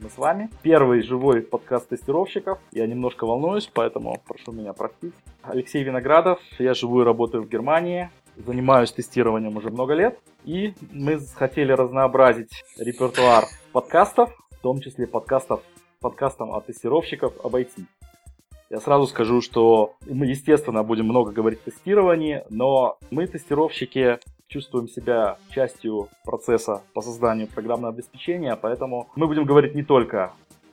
мы с вами. Первый живой подкаст тестировщиков. Я немножко волнуюсь, поэтому прошу меня простить. Алексей Виноградов, я живу и работаю в Германии. Занимаюсь тестированием уже много лет. И мы хотели разнообразить репертуар подкастов, в том числе подкастов, подкастом от тестировщиков об IT. Я сразу скажу, что мы, естественно, будем много говорить о тестировании, но мы, тестировщики, чувствуем себя частью процесса по созданию программного обеспечения, поэтому мы будем говорить не только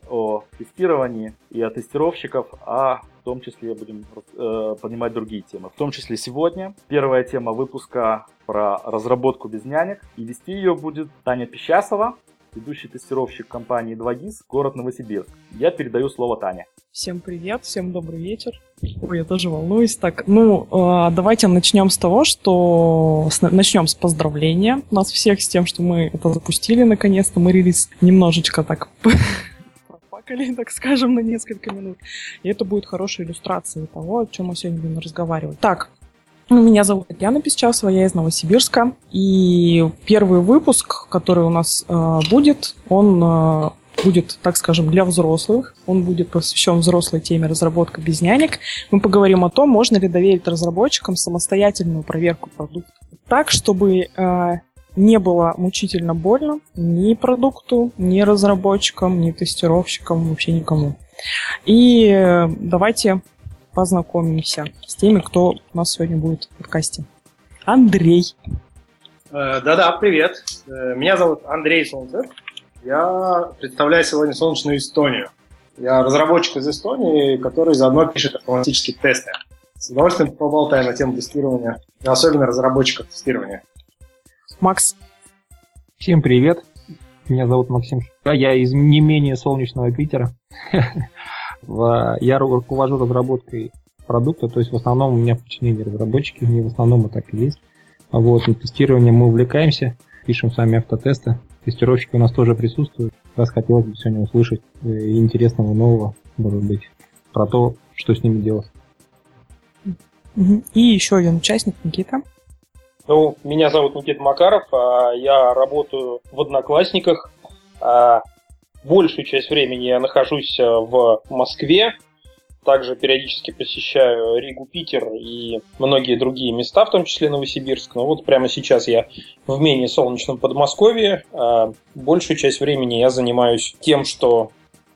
о тестировании и о тестировщиков, а в том числе будем э, понимать другие темы. В том числе сегодня первая тема выпуска про разработку без нянек. И вести ее будет Таня Пещасова, ведущий тестировщик компании 2GIS, город Новосибирск. Я передаю слово Тане. Всем привет, всем добрый вечер. Ой, я тоже волнуюсь. Так, ну, э, давайте начнем с того, что начнем с поздравления нас всех с тем, что мы это запустили наконец-то. Мы релиз немножечко так пропакали, так скажем, на несколько минут. И это будет хорошей иллюстрацией того, о чем мы сегодня будем разговаривать. Так, меня зовут Татьяна Песчасова, я из Новосибирска. И первый выпуск, который у нас э, будет, он э, будет, так скажем, для взрослых. Он будет посвящен взрослой теме разработка без нянек. Мы поговорим о том, можно ли доверить разработчикам самостоятельную проверку продукта. Так, чтобы э, не было мучительно больно ни продукту, ни разработчикам, ни тестировщикам, вообще никому. И э, давайте познакомимся с теми, кто у нас сегодня будет в подкасте. Андрей. Э, да-да, привет. Э, меня зовут Андрей Солнцев. Я представляю сегодня солнечную Эстонию. Я разработчик из Эстонии, который заодно пишет автоматические тесты. С удовольствием поболтаю на тему тестирования, и особенно разработчиков тестирования. Макс. Всем привет. Меня зовут Максим. Я из не менее солнечного Питера. Я руковожу разработкой продукта, то есть в основном у меня в подчинении разработчики, не в основном и так и есть. Вот, и тестированием мы увлекаемся, пишем сами автотесты. Тестировщики у нас тоже присутствуют. Раз хотелось бы сегодня услышать э, интересного, нового, может быть, про то, что с ними делать. И еще один участник, Никита. Ну, меня зовут Никита Макаров, а я работаю в Одноклассниках. Большую часть времени я нахожусь э, в Москве, также периодически посещаю Ригу, Питер и многие другие места, в том числе Новосибирск. Но вот прямо сейчас я в менее солнечном Подмосковье. А большую часть времени я занимаюсь тем, что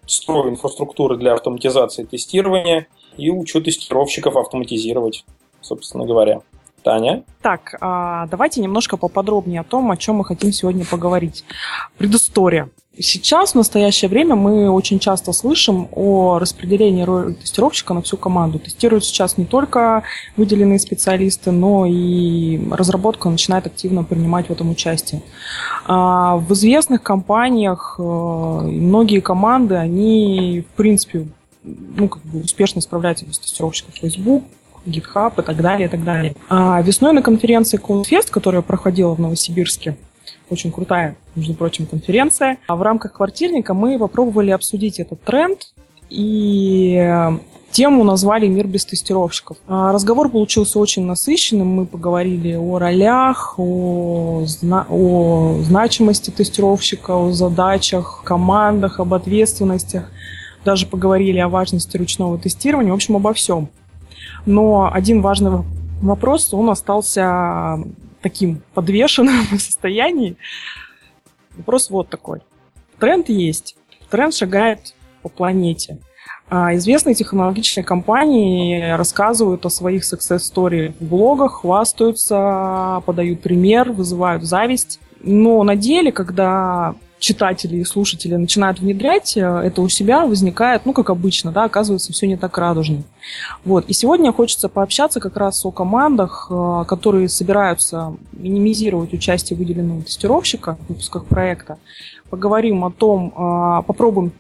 строю инфраструктуры для автоматизации тестирования и учу тестировщиков автоматизировать, собственно говоря. Таня? Так, а, давайте немножко поподробнее о том, о чем мы хотим сегодня поговорить. Предыстория. Сейчас, в настоящее время, мы очень часто слышим о распределении роли тестировщика на всю команду. Тестируют сейчас не только выделенные специалисты, но и разработка начинает активно принимать в этом участие. А, в известных компаниях э, многие команды, они, в принципе, ну, как бы успешно справляются без тестировщиков Facebook, GitHub и так далее, и так далее. А весной на конференции CloudFest, которая проходила в Новосибирске, очень крутая, между прочим, конференция. А в рамках квартирника мы попробовали обсудить этот тренд и тему назвали «Мир без тестировщиков». А разговор получился очень насыщенным. Мы поговорили о ролях, о, зна- о значимости тестировщика, о задачах, командах, об ответственностях. Даже поговорили о важности ручного тестирования. В общем, обо всем. Но один важный вопрос, он остался таким подвешенным состоянии. Вопрос вот такой. Тренд есть. Тренд шагает по планете. А известные технологичные компании рассказывают о своих success story в блогах, хвастаются, подают пример, вызывают зависть. Но на деле, когда читатели и слушатели начинают внедрять э, это у себя, возникает, ну, как обычно, да, оказывается, все не так радужно. Вот. И сегодня хочется пообщаться как раз о командах, э, которые собираются минимизировать участие выделенного тестировщика в выпусках проекта. Поговорим о том, э, попробуем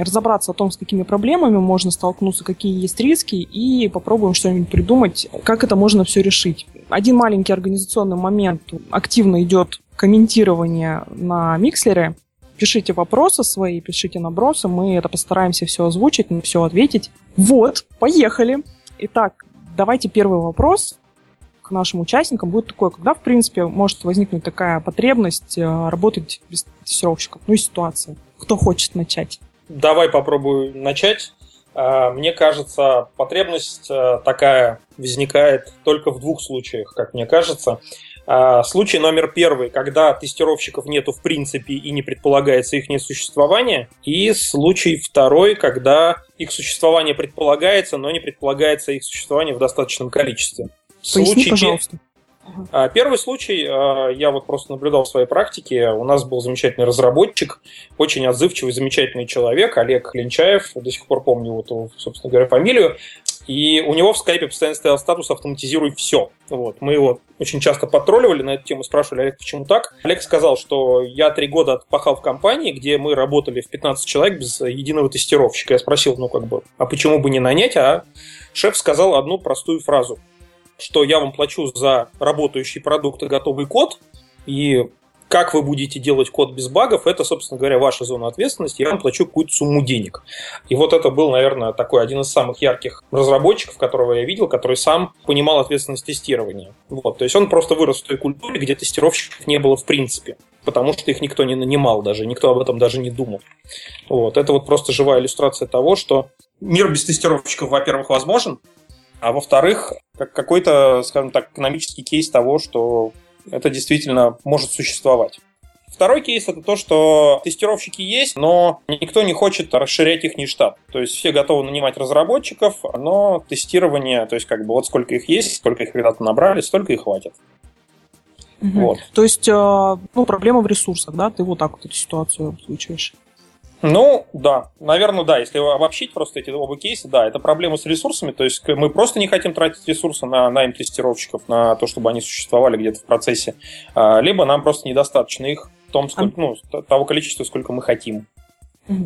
разобраться о том, с какими проблемами можно столкнуться, какие есть риски, и попробуем что-нибудь придумать, как это можно все решить. Один маленький организационный момент. Активно идет комментирование на Микслере Пишите вопросы свои, пишите набросы, мы это постараемся все озвучить, все ответить. Вот, поехали. Итак, давайте первый вопрос к нашим участникам будет такой, когда, в принципе, может возникнуть такая потребность э, работать без тестировщиков, ну и ситуация. Кто хочет начать? Давай попробую начать. А, мне кажется, потребность э, такая возникает только в двух случаях, как мне кажется. А, случай номер первый, когда тестировщиков нету в принципе и не предполагается их несуществование. И случай второй, когда их существование предполагается, но не предполагается их существование в достаточном количестве. Поясни, случай пожалуйста. А, первый случай, а, я вот просто наблюдал в своей практике, у нас был замечательный разработчик, очень отзывчивый, замечательный человек, Олег Клинчаев, до сих пор помню его, собственно говоря, фамилию, и у него в скайпе постоянно стоял статус «автоматизируй все». Вот. Мы его очень часто потролливали на эту тему, спрашивали, Олег, почему так? Олег сказал, что я три года отпахал в компании, где мы работали в 15 человек без единого тестировщика. Я спросил, ну как бы, а почему бы не нанять? А шеф сказал одну простую фразу что я вам плачу за работающий продукт и готовый код, и как вы будете делать код без багов, это, собственно говоря, ваша зона ответственности, я вам плачу какую-то сумму денег. И вот это был, наверное, такой один из самых ярких разработчиков, которого я видел, который сам понимал ответственность тестирования. Вот. То есть он просто вырос в той культуре, где тестировщиков не было в принципе потому что их никто не нанимал даже, никто об этом даже не думал. Вот. Это вот просто живая иллюстрация того, что мир без тестировщиков, во-первых, возможен, а во-вторых, как какой-то, скажем так, экономический кейс того, что это действительно может существовать. Второй кейс это то, что тестировщики есть, но никто не хочет расширять их штаб. То есть все готовы нанимать разработчиков, но тестирование, то есть как бы вот сколько их есть, сколько их когда-то набрали, столько и хватит. Угу. Вот. То есть, э, ну, проблема в ресурсах, да? Ты вот так вот эту ситуацию случаешь. Ну, да. Наверное, да. Если обобщить просто эти оба кейса, да, это проблема с ресурсами. То есть мы просто не хотим тратить ресурсы на найм тестировщиков, на то, чтобы они существовали где-то в процессе. А, либо нам просто недостаточно их в том, сколько, ну, того количества, сколько мы хотим.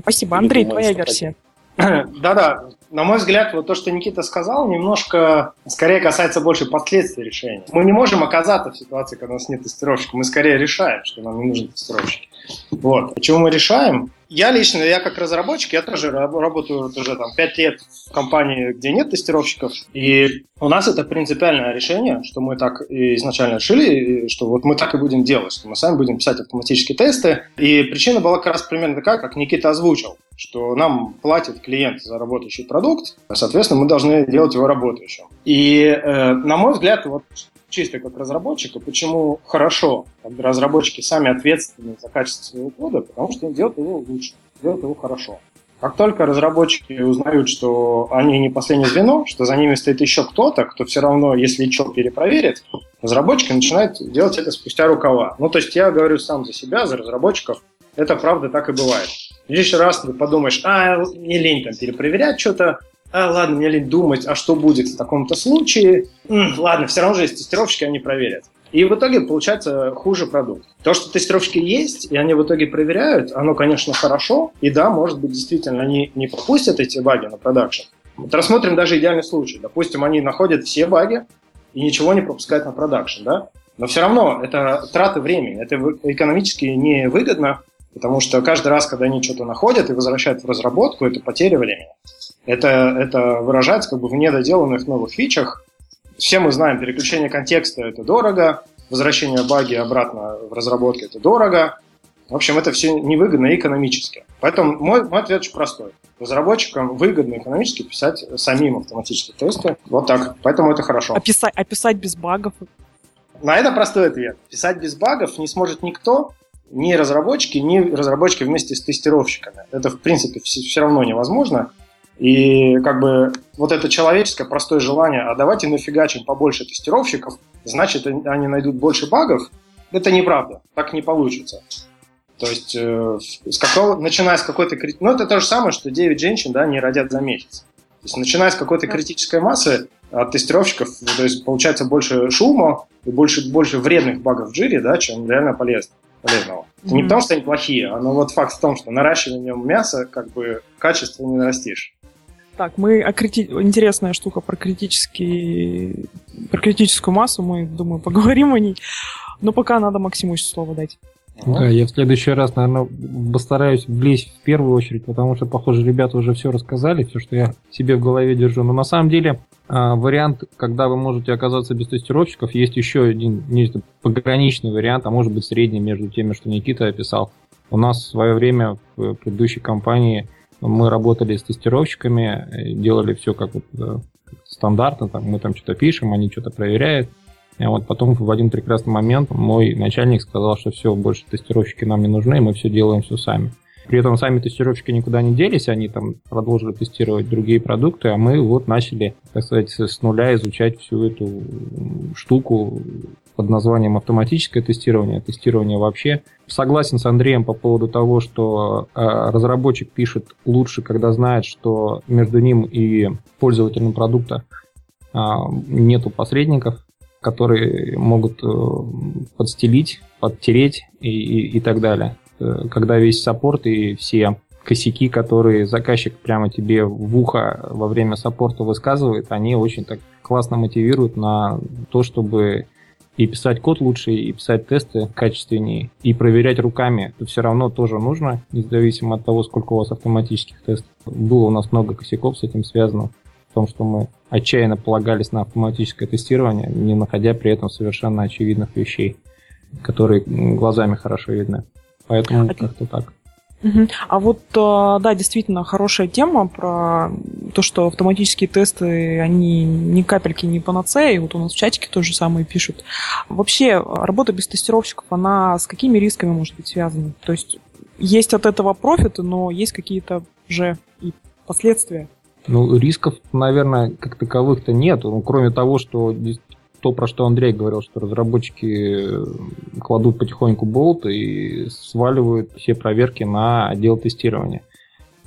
Спасибо. Андрей, думаем, твоя версия. Да-да, на мой взгляд, вот то, что Никита сказал, немножко скорее касается больше последствий решения. Мы не можем оказаться в ситуации, когда у нас нет тестировщика. Мы скорее решаем, что нам не нужен тестировщик. Вот. Почему мы решаем? Я лично, я как разработчик, я тоже работаю уже там 5 лет в компании, где нет тестировщиков, и у нас это принципиальное решение, что мы так изначально решили, что вот мы так и будем делать, что мы сами будем писать автоматические тесты, и причина была как раз примерно такая, как Никита озвучил, что нам платит клиент за работающий продукт, соответственно, мы должны делать его работающим. И, э, на мой взгляд, вот чисто как разработчика, почему хорошо, когда разработчики сами ответственны за качество своего кода, потому что они делают его лучше, делают его хорошо. Как только разработчики узнают, что они не последнее звено, что за ними стоит еще кто-то, кто все равно, если что, перепроверит, разработчики начинают делать это спустя рукава. Ну, то есть я говорю сам за себя, за разработчиков, это правда так и бывает. Лишний раз ты подумаешь, а, не лень там перепроверять что-то, а, ладно, мне лень думать, а что будет в таком-то случае. М, ладно, все равно же есть тестировщики, они проверят. И в итоге получается хуже продукт. То, что тестировщики есть, и они в итоге проверяют, оно, конечно, хорошо. И да, может быть, действительно, они не пропустят эти баги на продакшн. Вот рассмотрим даже идеальный случай. Допустим, они находят все баги и ничего не пропускают на продакшн, да? Но все равно это траты времени, это экономически невыгодно, потому что каждый раз, когда они что-то находят и возвращают в разработку, это потеря времени. Это, это выражается как бы в недоделанных новых фичах. Все мы знаем, переключение контекста – это дорого, возвращение баги обратно в разработке – это дорого. В общем, это все невыгодно экономически. Поэтому мой, мой ответ очень простой. Разработчикам выгодно экономически писать самим автоматические тесты. Вот так. Поэтому это хорошо. Описать, описать без багов? На это простой ответ. Писать без багов не сможет никто, ни разработчики, ни разработчики вместе с тестировщиками. Это, в принципе, все, все равно невозможно. И как бы вот это человеческое простое желание, а давайте нафигачим побольше тестировщиков, значит, они найдут больше багов, это неправда, так не получится. То есть, э, с какого, начиная с какой-то... Ну, это то же самое, что 9 женщин да, не родят за месяц. То есть, начиная с какой-то критической массы от тестировщиков, то есть, получается больше шума и больше, больше вредных багов в джире, да, чем реально полезных полезного. Это mm-hmm. не потому, что они плохие, а но вот факт в том, что наращиванием мяса как бы качество не нарастишь. Так, мы о крити... интересная штука про критический... про критическую массу, мы, думаю, поговорим о ней. Но пока надо Максиму слово дать. Да, я в следующий раз, наверное, постараюсь влезть в первую очередь, потому что, похоже, ребята уже все рассказали, все, что я себе в голове держу. Но на самом деле а, вариант, когда вы можете оказаться без тестировщиков, есть еще один не, пограничный вариант, а может быть средний между теми, что Никита описал. У нас в свое время в предыдущей компании мы работали с тестировщиками, делали все как вот э, стандартно, там, мы там что-то пишем, они что-то проверяют. И вот потом в один прекрасный момент мой начальник сказал, что все, больше тестировщики нам не нужны, мы все делаем все сами. При этом сами тестировщики никуда не делись, они там продолжили тестировать другие продукты, а мы вот начали, так сказать, с нуля изучать всю эту штуку под названием автоматическое тестирование, тестирование вообще. Согласен с Андреем по поводу того, что э, разработчик пишет лучше, когда знает, что между ним и пользователем продукта э, нету посредников, которые могут э, подстелить, подтереть и, и, и так далее. Когда весь саппорт и все косяки, которые заказчик прямо тебе в ухо во время саппорта высказывает, они очень так классно мотивируют на то, чтобы и писать код лучше, и писать тесты качественнее, и проверять руками. Это все равно тоже нужно, независимо от того, сколько у вас автоматических тестов. Было у нас много косяков с этим связано, в том, что мы отчаянно полагались на автоматическое тестирование, не находя при этом совершенно очевидных вещей, которые глазами хорошо видны. Поэтому как-то так. А вот, э, да, действительно, хорошая тема про то, что автоматические тесты, они ни капельки не панацея, и вот у нас в чатике то же самое пишут. Вообще, работа без тестировщиков, она с какими рисками может быть связана? То есть, есть от этого профиты, но есть какие-то же и последствия. Ну, рисков, наверное, как таковых-то нет. Ну, кроме того, что то, про что Андрей говорил, что разработчики э, кладут потихоньку болт и сваливают все проверки на отдел тестирования.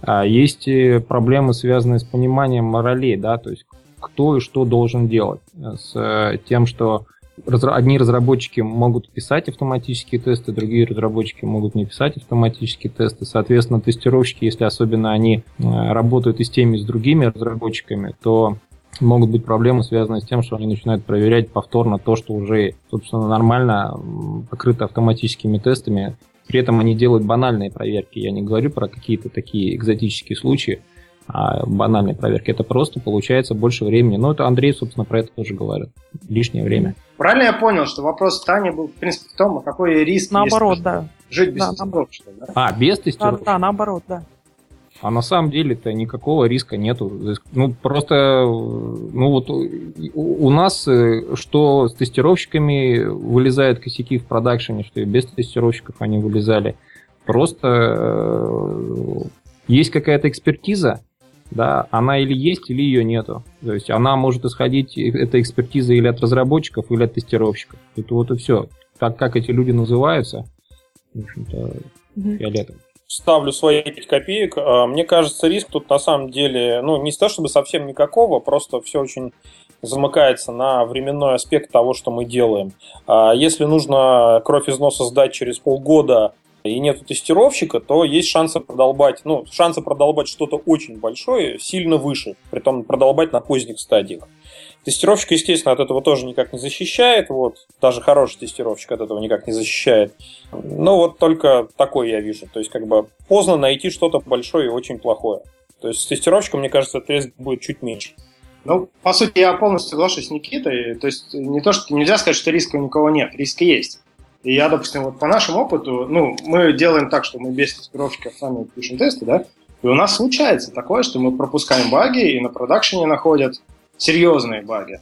А есть проблемы, связанные с пониманием моралей, да, то есть кто и что должен делать. С э, тем, что одни разработчики могут писать автоматические тесты, другие разработчики могут не писать автоматические тесты. Соответственно, тестировщики, если особенно они э, работают и с теми, и с другими разработчиками, то могут быть проблемы, связанные с тем, что они начинают проверять повторно то, что уже, собственно, нормально покрыто автоматическими тестами. При этом они делают банальные проверки. Я не говорю про какие-то такие экзотические случаи, а банальные проверки. Это просто получается больше времени. Но это Андрей, собственно, про это тоже говорит. Лишнее время. Правильно я понял, что вопрос Тани был, в принципе, в том, а какой риск Наоборот, да. жить без да, тестировщика, да? А, без тестировщика? Да, да, наоборот, да. А на самом деле-то никакого риска нету. Ну, просто, ну вот у нас э, что с тестировщиками вылезают косяки в продакшене, что и без тестировщиков они вылезали. Просто э, есть какая-то экспертиза, да, она или есть, или ее нету. То есть она может исходить, э, эта экспертиза или от разработчиков, или от тестировщиков. Это вот и все. Так как эти люди называются, в общем-то, фиолетово ставлю свои 5 копеек. А, мне кажется, риск тут на самом деле, ну, не то чтобы совсем никакого, просто все очень замыкается на временной аспект того, что мы делаем. А если нужно кровь из носа сдать через полгода и нет тестировщика, то есть шансы продолбать, ну, шансы продолбать что-то очень большое сильно выше, при том продолбать на поздних стадиях. Тестировщик, естественно, от этого тоже никак не защищает. Вот. Даже хороший тестировщик от этого никак не защищает. Но вот только такой я вижу. То есть, как бы поздно найти что-то большое и очень плохое. То есть с тестировщиком, мне кажется, этот риск будет чуть меньше. Ну, по сути, я полностью соглашусь с Никитой. То есть не то, что нельзя сказать, что риска у никого нет. Риски есть. И я, допустим, вот по нашему опыту, ну, мы делаем так, что мы без тестировщиков сами пишем тесты, да, и у нас случается такое, что мы пропускаем баги, и на продакшене находят серьезные баги.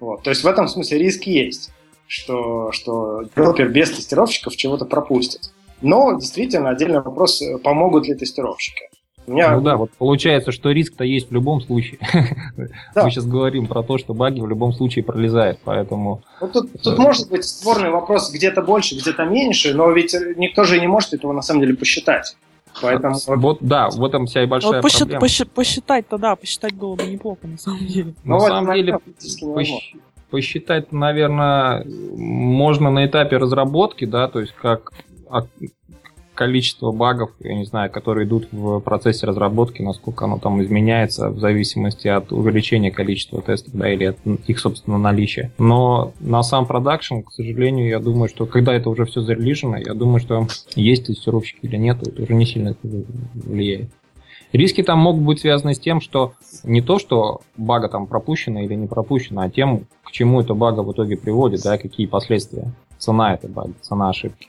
Вот. То есть в этом смысле риск есть, что, что девелопер без тестировщиков чего-то пропустит. Но действительно отдельный вопрос, помогут ли тестировщики. У меня... Ну да, вот получается, что риск-то есть в любом случае. Да. Мы сейчас говорим про то, что баги в любом случае пролезают, поэтому... Ну, тут, тут может быть спорный вопрос где-то больше, где-то меньше, но ведь никто же не может этого на самом деле посчитать. Поэтому... Вот, да, в этом вся и большая вот посчит, проблема. Посчит, посчитать-то, да, посчитать было бы неплохо, на самом деле. На ну, самом деле, посч... посчитать, наверное, можно на этапе разработки, да, то есть как количество багов, я не знаю, которые идут в процессе разработки, насколько оно там изменяется в зависимости от увеличения количества тестов, да, или от их, собственно, наличия. Но на сам продакшн, к сожалению, я думаю, что когда это уже все зарелижено, я думаю, что есть тестировщики или нет, это уже не сильно влияет. Риски там могут быть связаны с тем, что не то, что бага там пропущена или не пропущена, а тем, к чему эта бага в итоге приводит, да, какие последствия. Цена этой баги, цена ошибки.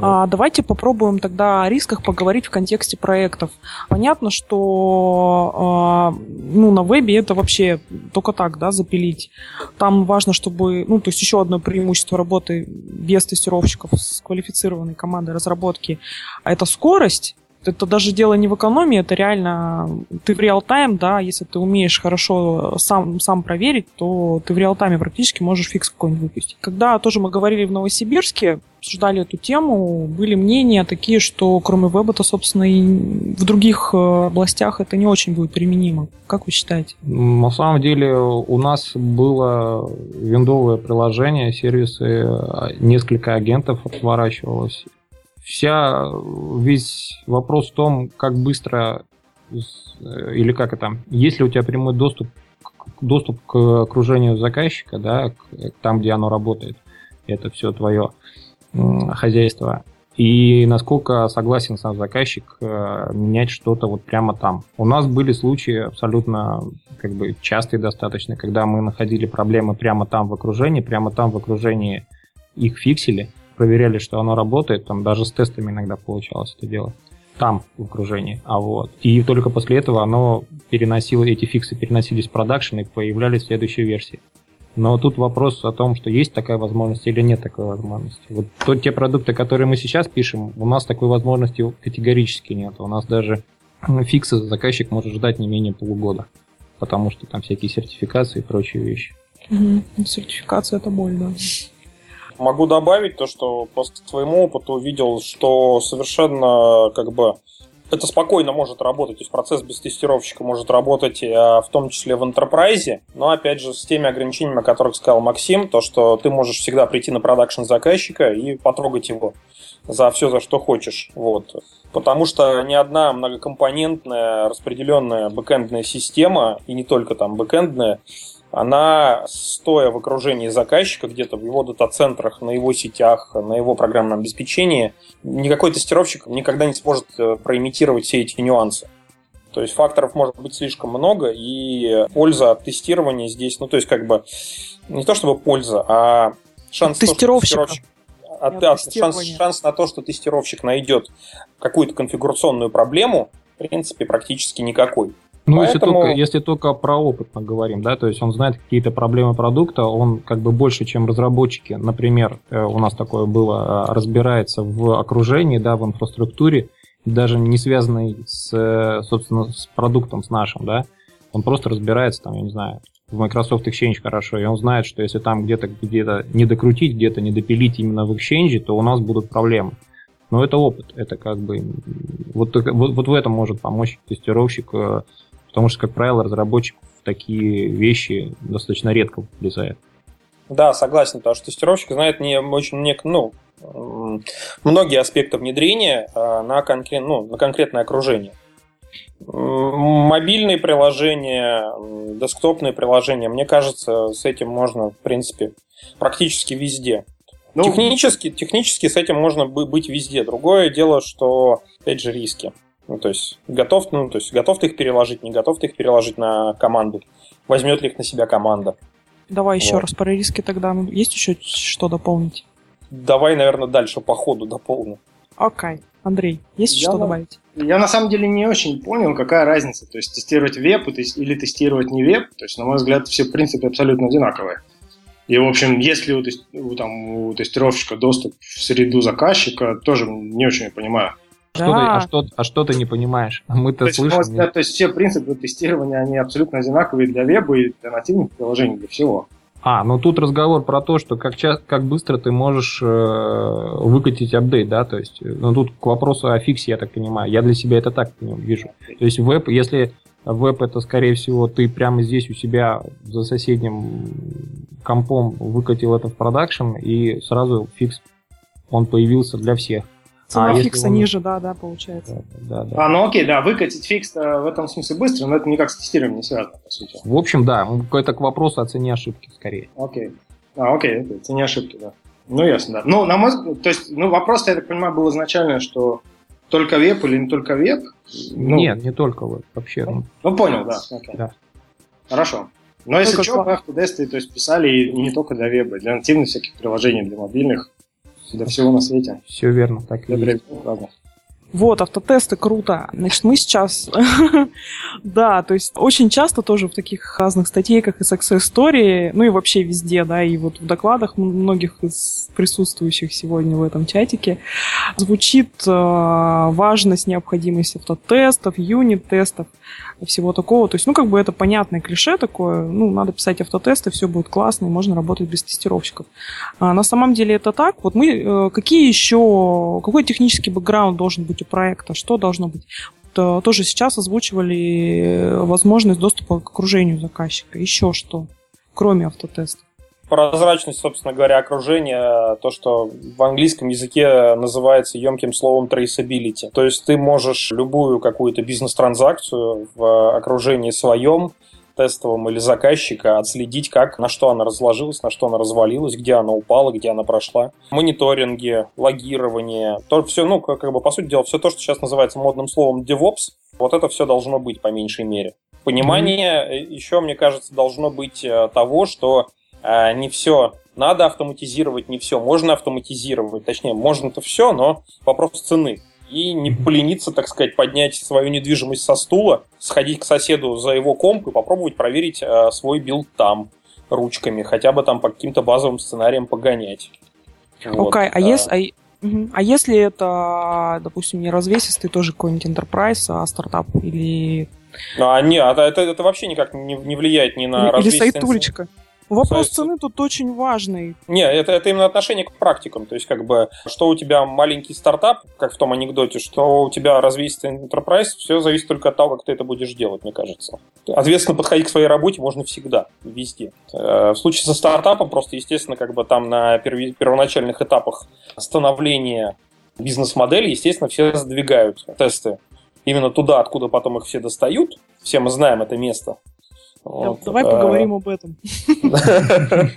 А, давайте попробуем тогда о рисках поговорить в контексте проектов. Понятно, что а, ну, на вебе это вообще только так, да, запилить. Там важно, чтобы, ну, то есть еще одно преимущество работы без тестировщиков с квалифицированной командой разработки, а это скорость это даже дело не в экономии, это реально ты в реал-тайм, да, если ты умеешь хорошо сам, сам проверить, то ты в реал-тайме практически можешь фикс какой-нибудь выпустить. Когда тоже мы говорили в Новосибирске, обсуждали эту тему, были мнения такие, что кроме веба-то, собственно, и в других э, областях это не очень будет применимо. Как вы считаете? На самом деле у нас было виндовое приложение, сервисы, несколько агентов разворачивалось вся, весь вопрос в том, как быстро или как это, есть ли у тебя прямой доступ, доступ к окружению заказчика, да, к, там, где оно работает, это все твое хозяйство, и насколько согласен сам заказчик э, менять что-то вот прямо там. У нас были случаи абсолютно как бы частые достаточно, когда мы находили проблемы прямо там в окружении, прямо там в окружении их фиксили, проверяли, что оно работает, там даже с тестами иногда получалось это делать там в окружении, а вот. И только после этого оно переносило, эти фиксы переносились в продакшн и появлялись в следующей версии. Но тут вопрос о том, что есть такая возможность или нет такой возможности. Вот то, те продукты, которые мы сейчас пишем, у нас такой возможности категорически нет. У нас даже фиксы заказчик может ждать не менее полугода, потому что там всякие сертификации и прочие вещи. Угу. Сертификация это боль, да. Могу добавить то, что по своему опыту увидел, что совершенно как бы это спокойно может работать, то есть процесс без тестировщика может работать а, в том числе в enterprise, но опять же с теми ограничениями, о которых сказал Максим, то что ты можешь всегда прийти на продакшн заказчика и потрогать его за все, за что хочешь. Вот. Потому что ни одна многокомпонентная распределенная бэкэндная система, и не только там бэкэндная, она, стоя в окружении заказчика, где-то в его дата-центрах, на его сетях, на его программном обеспечении, никакой тестировщик никогда не сможет э, проимитировать все эти нюансы. То есть факторов может быть слишком много, и польза от тестирования здесь, ну то есть как бы не то чтобы польза, а шанс, тестировщика. То, что тестировщик от, от, шанс, шанс на то, что тестировщик найдет какую-то конфигурационную проблему, в принципе, практически никакой. Ну, Поэтому... если, только, если только про опыт мы говорим, да, то есть он знает какие-то проблемы продукта, он как бы больше, чем разработчики, например, э, у нас такое было, э, разбирается в окружении, да, в инфраструктуре, даже не связанный с, э, собственно, с продуктом, с нашим, да, он просто разбирается, там, я не знаю, в Microsoft Exchange хорошо, и он знает, что если там где-то где-то не докрутить, где-то не допилить именно в Exchange, то у нас будут проблемы. Но это опыт, это как бы вот, вот, вот в этом может помочь тестировщик Потому что, как правило, разработчик в такие вещи достаточно редко влезает. Да, согласен, потому что тестировщик знает не очень не, ну, многие аспекты внедрения а, на, конкрет, ну, на конкретное окружение. Мобильные приложения, десктопные приложения, мне кажется, с этим можно, в принципе, практически везде. Ну, технически, технически с этим можно быть везде. Другое дело, что, опять же, риски. Ну, то есть, готов, ну, то есть, готов ты их переложить, не готов ты их переложить на команду. Возьмет ли их на себя команда. Давай вот. еще раз про риски тогда. Есть еще что дополнить? Давай, наверное, дальше по ходу дополню. Окей. Андрей, есть я что на... добавить? Я на самом деле не очень понял, какая разница. То есть тестировать веб или тестировать не веб. То есть, на мой взгляд, все в принципе абсолютно одинаковые. И, в общем, если у, у, там, у тестировщика доступ в среду заказчика, тоже не очень понимаю. Что ты, а, что, а что ты не понимаешь? Мы-то то слышим. Есть, то есть все принципы тестирования, они абсолютно одинаковые для веба и для нативных приложений, для всего. А, ну тут разговор про то, что как, ча- как быстро ты можешь э, выкатить апдейт, да, то есть, ну тут к вопросу о фиксе, я так понимаю, я для себя это так вижу. То есть веб, если веб это, скорее всего, ты прямо здесь у себя за соседним компом выкатил это в production, и сразу фикс, он появился для всех. Цена а фикса он... ниже, да, да, получается. Да, да, да. А, ну окей, да, выкатить фикс в этом смысле быстро, но это никак с тестированием не связано, по сути. В общем, да, это к вопросу о цене ошибки скорее. Окей. А, окей, окей, цене ошибки, да. Ну, ясно, да. Ну, на мой взгляд, то есть, ну, вопрос, я так понимаю, был изначально, что только веб или не только веб? Ну, Нет, не только веб, вообще. Ну, ну понял, да. Окей. да. Хорошо. Но если что, мы автодесты то есть, писали и не только для веба, для нативных всяких приложений, для мобильных, Для всего на свете. Все верно, так и есть. разных. Вот, автотесты круто. Значит, мы сейчас... да, то есть очень часто тоже в таких разных статейках и success story, ну и вообще везде, да, и вот в докладах многих из присутствующих сегодня в этом чатике звучит э, важность, необходимость автотестов, юнит-тестов и всего такого. То есть, ну, как бы это понятное клише такое, ну, надо писать автотесты, все будет классно, и можно работать без тестировщиков. А на самом деле это так. Вот мы, э, какие еще, какой технический бэкграунд должен быть у проекта, что должно быть? Тоже сейчас озвучивали э, возможность доступа к окружению заказчика. Еще что, кроме автотеста? Прозрачность, собственно говоря, окружения, то, что в английском языке называется емким словом traceability. То есть ты можешь любую какую-то бизнес-транзакцию в окружении своем тестовом или заказчика отследить, как, на что она разложилась, на что она развалилась, где она упала, где она прошла. Мониторинги, логирование, то все, ну, как, как бы, по сути дела, все то, что сейчас называется модным словом DevOps, вот это все должно быть по меньшей мере. Понимание mm-hmm. еще, мне кажется, должно быть э, того, что э, не все надо автоматизировать, не все можно автоматизировать. Точнее, можно-то все, но вопрос цены и не полениться, так сказать, поднять свою недвижимость со стула, сходить к соседу за его комп и попробовать проверить э, свой билд там ручками, хотя бы там по каким-то базовым сценариям погонять. Вот, okay, а, если, а, а если это, допустим, не развесистый тоже какой-нибудь enterprise, а стартап или... А, нет, это, это вообще никак не, не влияет ни на Или сайт-улечка. Вопрос цены тут очень важный. Не, это, это именно отношение к практикам. То есть, как бы, что у тебя маленький стартап, как в том анекдоте, что у тебя развесистый enterprise, все зависит только от того, как ты это будешь делать, мне кажется. Ответственно подходить к своей работе можно всегда, везде. Э, в случае со стартапом просто, естественно, как бы там на первоначальных этапах становления бизнес-модели, естественно, все сдвигают тесты именно туда, откуда потом их все достают. Все мы знаем это место. Вот. Давай поговорим об этом.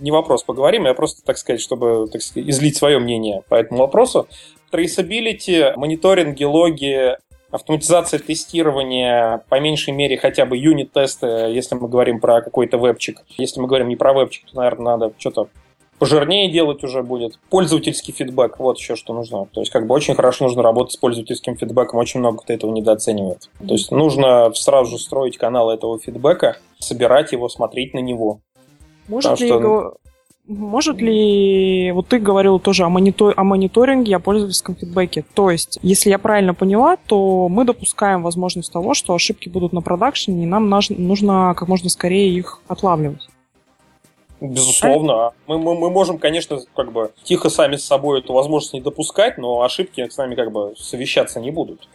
Не вопрос, поговорим. Я просто, так сказать, чтобы так сказать, излить свое мнение по этому вопросу. Traceability, мониторинги, логи, автоматизация тестирования, по меньшей мере хотя бы юнит-тесты, если мы говорим про какой-то вебчик. Если мы говорим не про вебчик, то, наверное, надо что-то пожирнее делать уже будет. Пользовательский фидбэк, вот еще что нужно. То есть, как бы очень хорошо нужно работать с пользовательским фидбэком, очень много кто этого недооценивает. То есть, нужно сразу же строить канал этого фидбэка, собирать его, смотреть на него. Может ли, что... может ли, вот ты говорил тоже о, монитор, о мониторинге, о пользовательском фидбэке. То есть, если я правильно поняла, то мы допускаем возможность того, что ошибки будут на продакшене, и нам нужно как можно скорее их отлавливать. Безусловно. Мы, мы, мы можем, конечно, как бы тихо сами с собой эту возможность не допускать, но ошибки с нами как бы совещаться не будут.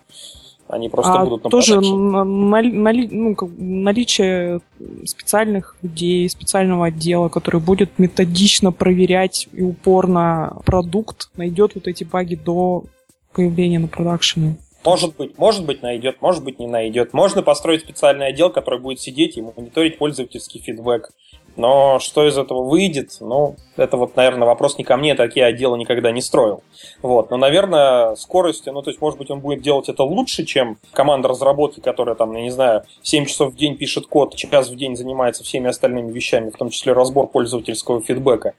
Они просто а будут на тоже на, на, на, ну, наличие специальных людей, специального отдела, который будет методично проверять и упорно продукт, найдет вот эти баги до появления на продакшене. Может быть, может быть найдет, может быть не найдет. Можно построить специальный отдел, который будет сидеть и мониторить пользовательский фидбэк. Но что из этого выйдет, ну, это вот, наверное, вопрос не ко мне, такие отделы никогда не строил. Вот. Но, наверное, скорость, ну, то есть, может быть, он будет делать это лучше, чем команда разработки, которая там, я не знаю, 7 часов в день пишет код, час в день занимается всеми остальными вещами, в том числе разбор пользовательского фидбэка.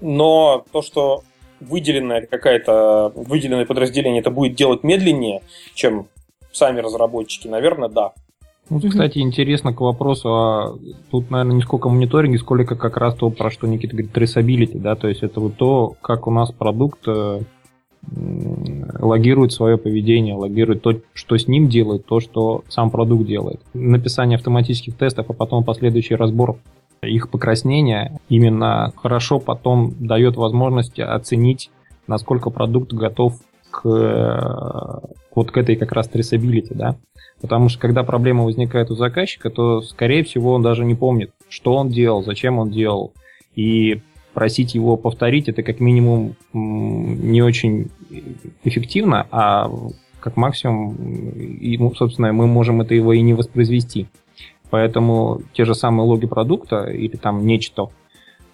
Но то, что выделенное какая-то, выделенное подразделение это будет делать медленнее, чем сами разработчики, наверное, да. Вот, кстати, интересно к вопросу, а тут, наверное, не сколько мониторинги, сколько как раз то, про что Никита говорит, traceability, да, то есть это вот то, как у нас продукт э, логирует свое поведение, логирует то, что с ним делает, то, что сам продукт делает. Написание автоматических тестов, а потом последующий разбор их покраснения именно хорошо потом дает возможность оценить, насколько продукт готов к э, вот к этой как раз traceability, да. Потому что когда проблема возникает у заказчика, то, скорее всего, он даже не помнит, что он делал, зачем он делал. И просить его повторить это как минимум не очень эффективно, а как максимум, и, собственно, мы можем это его и не воспроизвести. Поэтому те же самые логи продукта или там нечто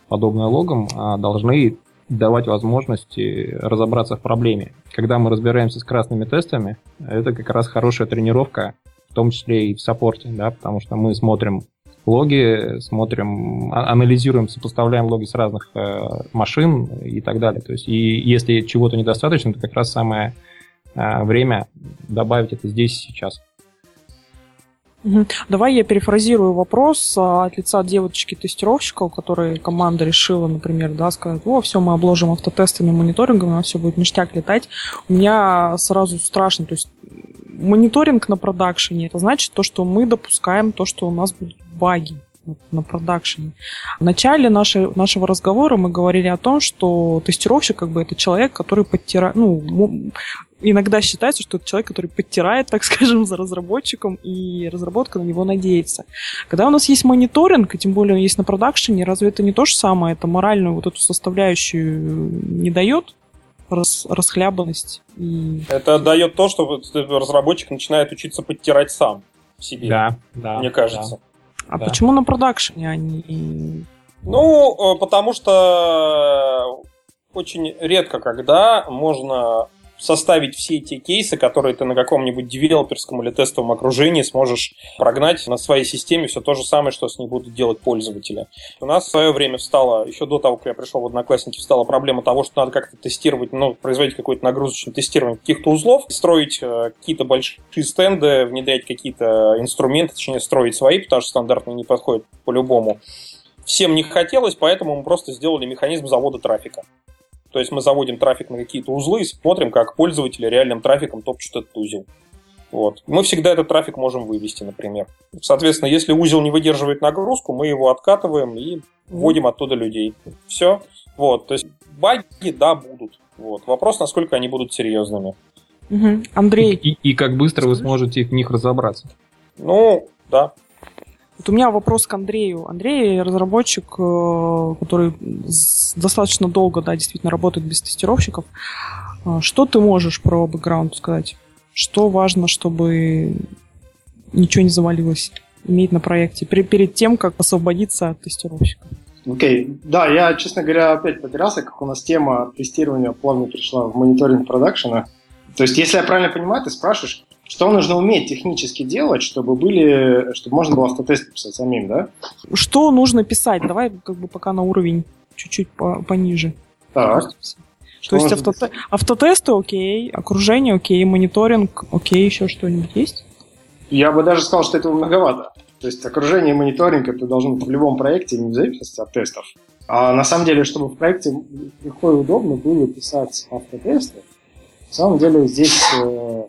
подобное логам а, должны давать возможности разобраться в проблеме. Когда мы разбираемся с красными тестами, это как раз хорошая тренировка, в том числе и в саппорте, да, потому что мы смотрим логи, смотрим, а- анализируем, сопоставляем логи с разных э, машин и так далее. То есть, и если чего-то недостаточно, то как раз самое э, время добавить это здесь и сейчас. Давай я перефразирую вопрос а, от лица девочки-тестировщика, у которой команда решила, например, да, сказать, о, все, мы обложим автотестами, мониторингом, у нас все будет ништяк летать. У меня сразу страшно, то есть мониторинг на продакшене, это значит то, что мы допускаем то, что у нас будут баги на- продакшене. В начале нашей, нашего разговора мы говорили о том, что тестировщик как бы это человек, который подтирает, ну, иногда считается, что это человек, который подтирает, так скажем, за разработчиком, и разработка на него надеется. Когда у нас есть мониторинг, и тем более он есть на продакшене, разве это не то же самое? Это моральную вот эту составляющую не дает? Рас- расхлябанность и... Это дает то, что разработчик начинает учиться подтирать сам себе, Да, да. мне кажется. А Да. почему на продакшене они... Ну, э, потому что очень редко когда можно составить все те кейсы, которые ты на каком-нибудь девелоперском или тестовом окружении сможешь прогнать на своей системе все то же самое, что с ней будут делать пользователи. У нас в свое время встала, еще до того, как я пришел в Одноклассники, встала проблема того, что надо как-то тестировать, ну, производить какое-то нагрузочное тестирование каких-то узлов, строить э, какие-то большие стенды, внедрять какие-то инструменты, точнее, строить свои, потому что стандартные не подходят по-любому всем не хотелось, поэтому мы просто сделали механизм завода трафика. То есть мы заводим трафик на какие-то узлы и смотрим, как пользователи реальным трафиком топчут этот узел. Вот. Мы всегда этот трафик можем вывести, например. Соответственно, если узел не выдерживает нагрузку, мы его откатываем и вводим оттуда людей. Все. Вот. То есть баги, да, будут. Вот. Вопрос, насколько они будут серьезными. Мгм. Андрей, И, и как быстро вы сможете в них разобраться. Ну, да. Вот у меня вопрос к Андрею. Андрей разработчик, э, который достаточно долго, да, действительно работает без тестировщиков. А, Что ты можешь про бэкграунд сказать? Что важно, чтобы ничего не завалилось иметь на проекте пре- перед тем, как освободиться от тестировщика? Окей. Да, я, честно говоря, опять потерялся, как у нас тема тестирования плавно перешла в мониторинг продакшена. То есть, если я правильно понимаю, ты спрашиваешь, что нужно уметь технически делать, чтобы были, чтобы можно было автотесты писать самим, да? Что нужно писать? Давай как бы пока на уровень чуть-чуть по- пониже. Так. То есть автоте- автотесты окей, окружение окей, мониторинг окей, еще что-нибудь есть? Я бы даже сказал, что этого многовато. То есть окружение и мониторинг это должно быть в любом проекте, не в зависимости от тестов. А на самом деле, чтобы в проекте легко и удобно было писать автотесты, на самом деле здесь э,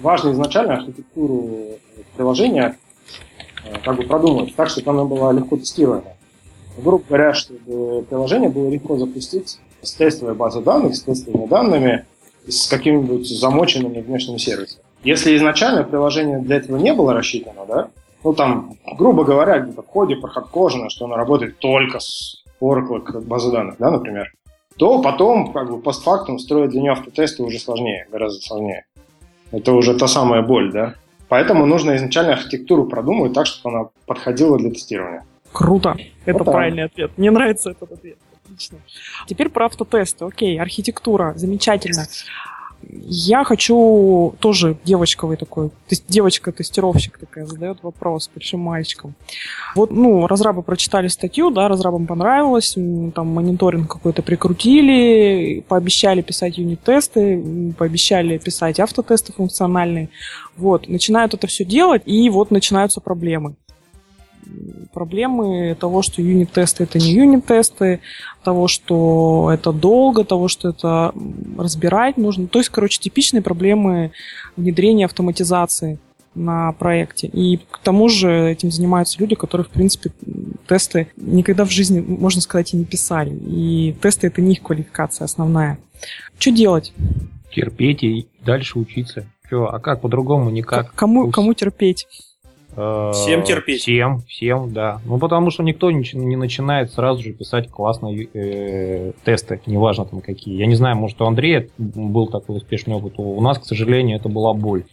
важно изначально архитектуру приложения э, как бы продумать так, чтобы она была легко тестируемая. Грубо говоря, чтобы приложение было легко запустить с тестовой базы данных, с тестовыми данными, с какими-нибудь замоченными внешними сервисами. Если изначально приложение для этого не было рассчитано, да, ну там, грубо говоря, где-то в ходе проход что оно работает только с Oracle как базы данных, да, например, то потом, как бы, постфактум строить для нее автотесты уже сложнее, гораздо сложнее. Это уже та самая боль, да. Поэтому нужно изначально архитектуру продумывать так, чтобы она подходила для тестирования. Круто. Это Вот так. правильный ответ. Мне нравится этот ответ. Отлично. Теперь про автотесты. Окей, архитектура. Замечательно. Я хочу тоже девочковый такой, то есть девочка-тестировщик такая задает вопрос большим мальчикам. Вот, ну, разрабы прочитали статью, да, разрабам понравилось, там мониторинг какой-то прикрутили, пообещали писать юнит-тесты, пообещали писать автотесты функциональные. Вот, начинают это все делать, и вот начинаются проблемы проблемы того, что юнит-тесты это не юнит-тесты, того, что это долго, того, что это разбирать нужно. То есть, короче, типичные проблемы внедрения автоматизации на проекте. И к тому же этим занимаются люди, которые, в принципе, тесты никогда в жизни, можно сказать, и не писали. И тесты это не их квалификация основная. Что делать? Терпеть и дальше учиться. Че, а как по-другому никак? К- кому, кому терпеть? Э, Всем терпеть. Всем, всем, да. Ну, потому что никто не, не начинает сразу же писать классные э, тесты, неважно там какие. Я не знаю, может, у Андрея был такой успешный опыт. У нас, к сожалению, это была боль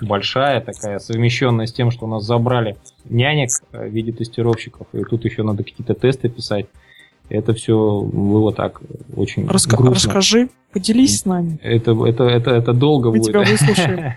большая такая, совмещенная с тем, что у нас забрали нянек э, в виде тестировщиков, и тут еще надо какие-то тесты писать. Это все было так очень Раска- грустно. расскажи, поделись с нами. Это, это, это, это долго Мы будет. тебя выслушаем.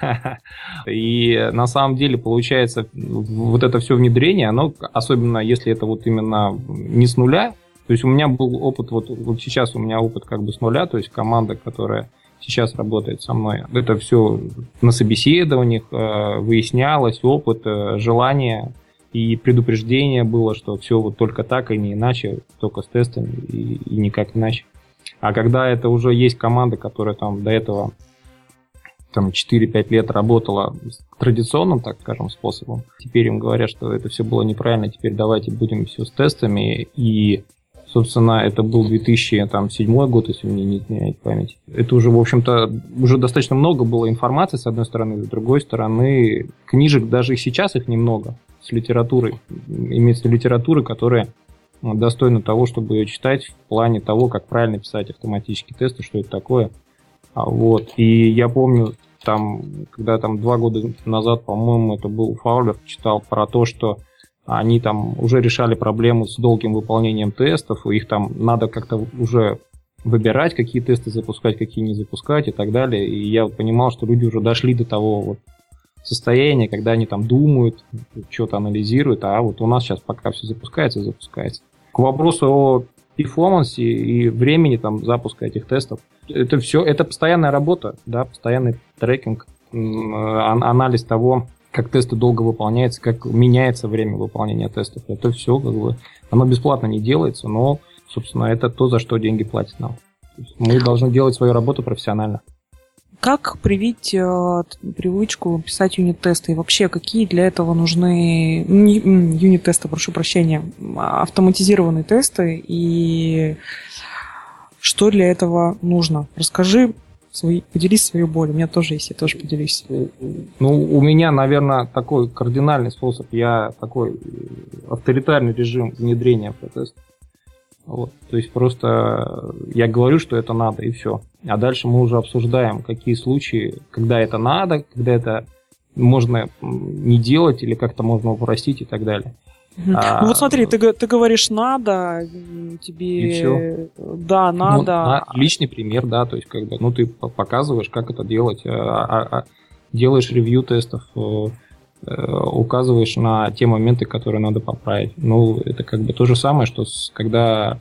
И на самом деле получается вот это все внедрение, оно, особенно если это вот именно не с нуля, то есть у меня был опыт, вот, вот сейчас у меня опыт как бы с нуля, то есть команда, которая сейчас работает со мной. Это все на собеседованиях э, выяснялось, опыт, э, желание и предупреждение было, что все вот только так и не иначе, только с тестами и, и никак иначе. А когда это уже есть команда, которая там до этого там 4-5 лет работала традиционным, так скажем, способом, теперь им говорят, что это все было неправильно, теперь давайте будем все с тестами и Собственно, это был 2007 год, если мне не изменяет память. Это уже, в общем-то, уже достаточно много было информации, с одной стороны, с другой стороны, книжек даже и сейчас их немного с литературой. Имеется литература, которая достойна того, чтобы ее читать в плане того, как правильно писать автоматические тесты, что это такое. А вот. И я помню, там, когда там два года назад, по-моему, это был Фаулер, читал про то, что они там уже решали проблему с долгим выполнением тестов, их там надо как-то уже выбирать, какие тесты запускать, какие не запускать и так далее. И я понимал, что люди уже дошли до того вот состояния, когда они там думают, что-то анализируют, а вот у нас сейчас пока все запускается, запускается. К вопросу о перформансе и времени там запуска этих тестов, это все, это постоянная работа, да, постоянный трекинг, анализ того, как тесты долго выполняются, как меняется время выполнения тестов. Это все как бы, оно бесплатно не делается, но, собственно, это то, за что деньги платят нам. Мы должны делать свою работу профессионально. Как привить э, привычку писать юнит-тесты? И вообще, какие для этого нужны юнит-тесты, прошу прощения, автоматизированные тесты? И что для этого нужно? Расскажи свои, поделись своей болью. У меня тоже есть, я тоже поделюсь. Ну, у меня, наверное, такой кардинальный способ. Я такой э, авторитарный режим внедрения протеста. Вот. То есть просто я говорю, что это надо, и все. А дальше мы уже обсуждаем, какие случаи, когда это надо, когда это можно не делать или как-то можно упростить и так далее. А, ну вот смотри, ты, ты говоришь надо, тебе да, ну, надо. Ну, на, личный пример, да, то есть как бы, ну ты показываешь, как это делать, а, а, а, делаешь ревью тестов, э, э, указываешь на те моменты, которые надо поправить. Ну, это как бы то же самое, что с, когда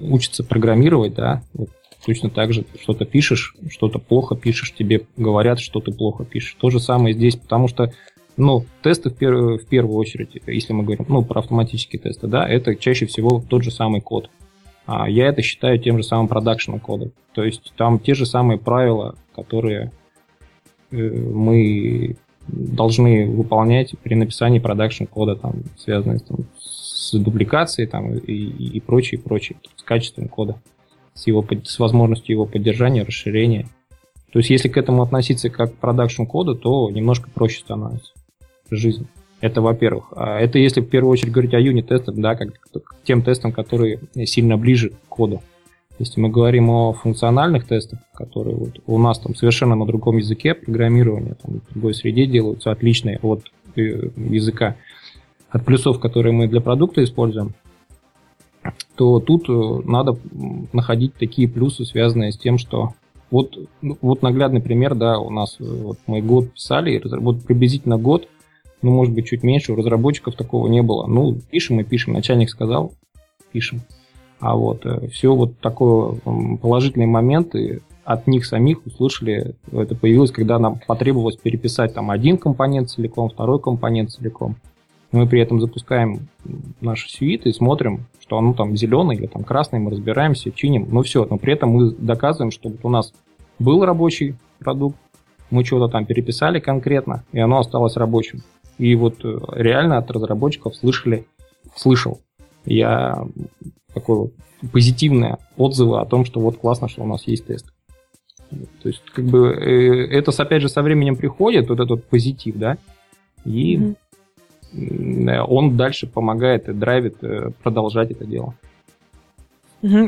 учится программировать, да, вот точно так же что-то пишешь, что-то плохо пишешь, тебе говорят, что ты плохо пишешь. То же самое здесь, потому что ну, тесты в, пер- в первую очередь, если мы говорим ну, про автоматические тесты, да, это чаще всего тот же самый код. А я это считаю тем же самым продакшеном кода. То есть там те же самые правила, которые э, мы должны выполнять при написании продакшн кода, там, связанные там, с дубликацией там, и, и, прочее, прочее, с качеством кода, с, его, с возможностью его поддержания, расширения. То есть если к этому относиться как к продакшн коду, то немножко проще становится жизнь. Это, во-первых. А это если в первую очередь говорить о юнит-тестах, да, как к тем тестам, которые сильно ближе к коду. Если мы говорим о функциональных тестах, которые вот у нас там совершенно на другом языке программирования, там, в другой среде делаются, отличные от э, языка, от плюсов, которые мы для продукта используем, то тут э, надо находить такие плюсы, связанные с тем, что вот, ну, вот наглядный пример, да, у нас э, вот мы год писали, вот приблизительно год ну, может быть, чуть меньше, у разработчиков такого не было. Ну, пишем и пишем, начальник сказал, пишем. А вот э, все вот такое положительные моменты от них самих услышали, это появилось, когда нам потребовалось переписать там один компонент целиком, второй компонент целиком. Мы при этом запускаем наши сюиты и смотрим, что оно там зеленый или там красный, мы разбираемся, чиним, ну все, но при этом мы доказываем, что вот у нас был рабочий продукт, мы что-то там переписали конкретно, и оно осталось рабочим. И вот э, реально от разработчиков слышали, слышал я такое вот позитивные отзывы о том, что вот классно, что у нас есть тест. То есть, как бы, э, это, опять же, со временем приходит, вот этот позитив, да, и mm-hmm. он дальше помогает и драйвит продолжать это дело.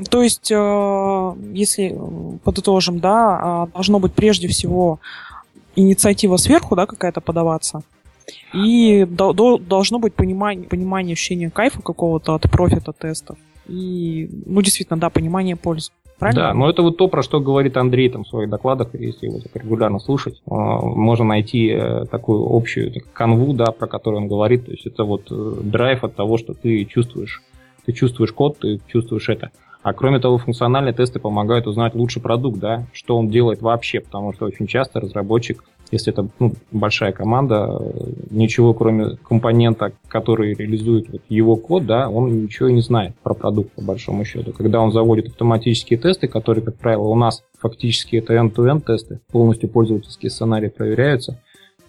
То есть, если подытожим, да, а, должно быть прежде всего инициатива сверху, да, какая-то подаваться, и до, до, должно быть понимание, понимание ощущения кайфа какого-то от профита тестов. И, ну, действительно, да, понимание пользы. Правильно? Да, но это вот то, про что говорит Андрей там в своих докладах, если его так регулярно слушать, э, можно найти э, такую общую так, канву, да, про которую он говорит. То есть это вот э, драйв от того, что ты чувствуешь. Ты чувствуешь код, ты чувствуешь это. А кроме того, функциональные тесты помогают узнать лучший продукт, да, что он делает вообще, потому что очень часто разработчик если это ну, большая команда, ничего кроме компонента, который реализует вот его код, да, он ничего не знает про продукт по большому счету. Когда он заводит автоматические тесты, которые, как правило, у нас фактически это end-to-end тесты, полностью пользовательские сценарии проверяются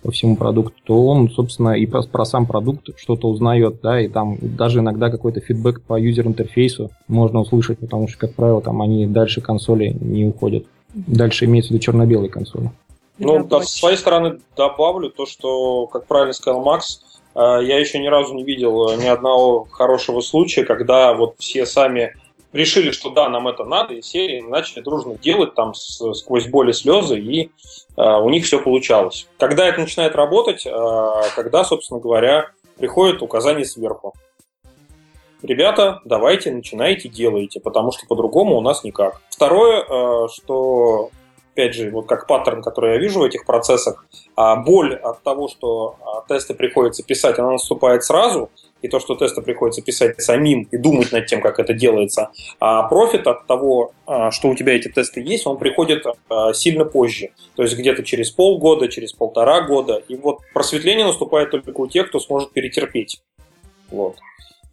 по всему продукту, то он, собственно, и про, про сам продукт что-то узнает, да, и там даже иногда какой-то фидбэк по юзер-интерфейсу можно услышать, потому что, как правило, там они дальше консоли не уходят. Дальше имеется в виду черно-белые консоли. Ну, да, с своей стороны добавлю то, что, как правильно сказал Макс, э, я еще ни разу не видел э, ни одного хорошего случая, когда вот все сами решили, что да, нам это надо, и серии начали дружно делать там сквозь боли слезы, и э, у них все получалось. Когда это начинает работать, э, когда, собственно говоря, приходит указание сверху. Ребята, давайте, начинайте, делайте, потому что по-другому у нас никак. Второе, э, что опять же, вот как паттерн, который я вижу в этих процессах, а боль от того, что а, тесты приходится писать, она наступает сразу, и то, что тесты приходится писать самим и думать над тем, как это делается, а профит от того, а, что у тебя эти тесты есть, он приходит сильно позже. То есть где-то через полгода, через полтора года. И вот просветление наступает только у тех, кто сможет перетерпеть. Вот.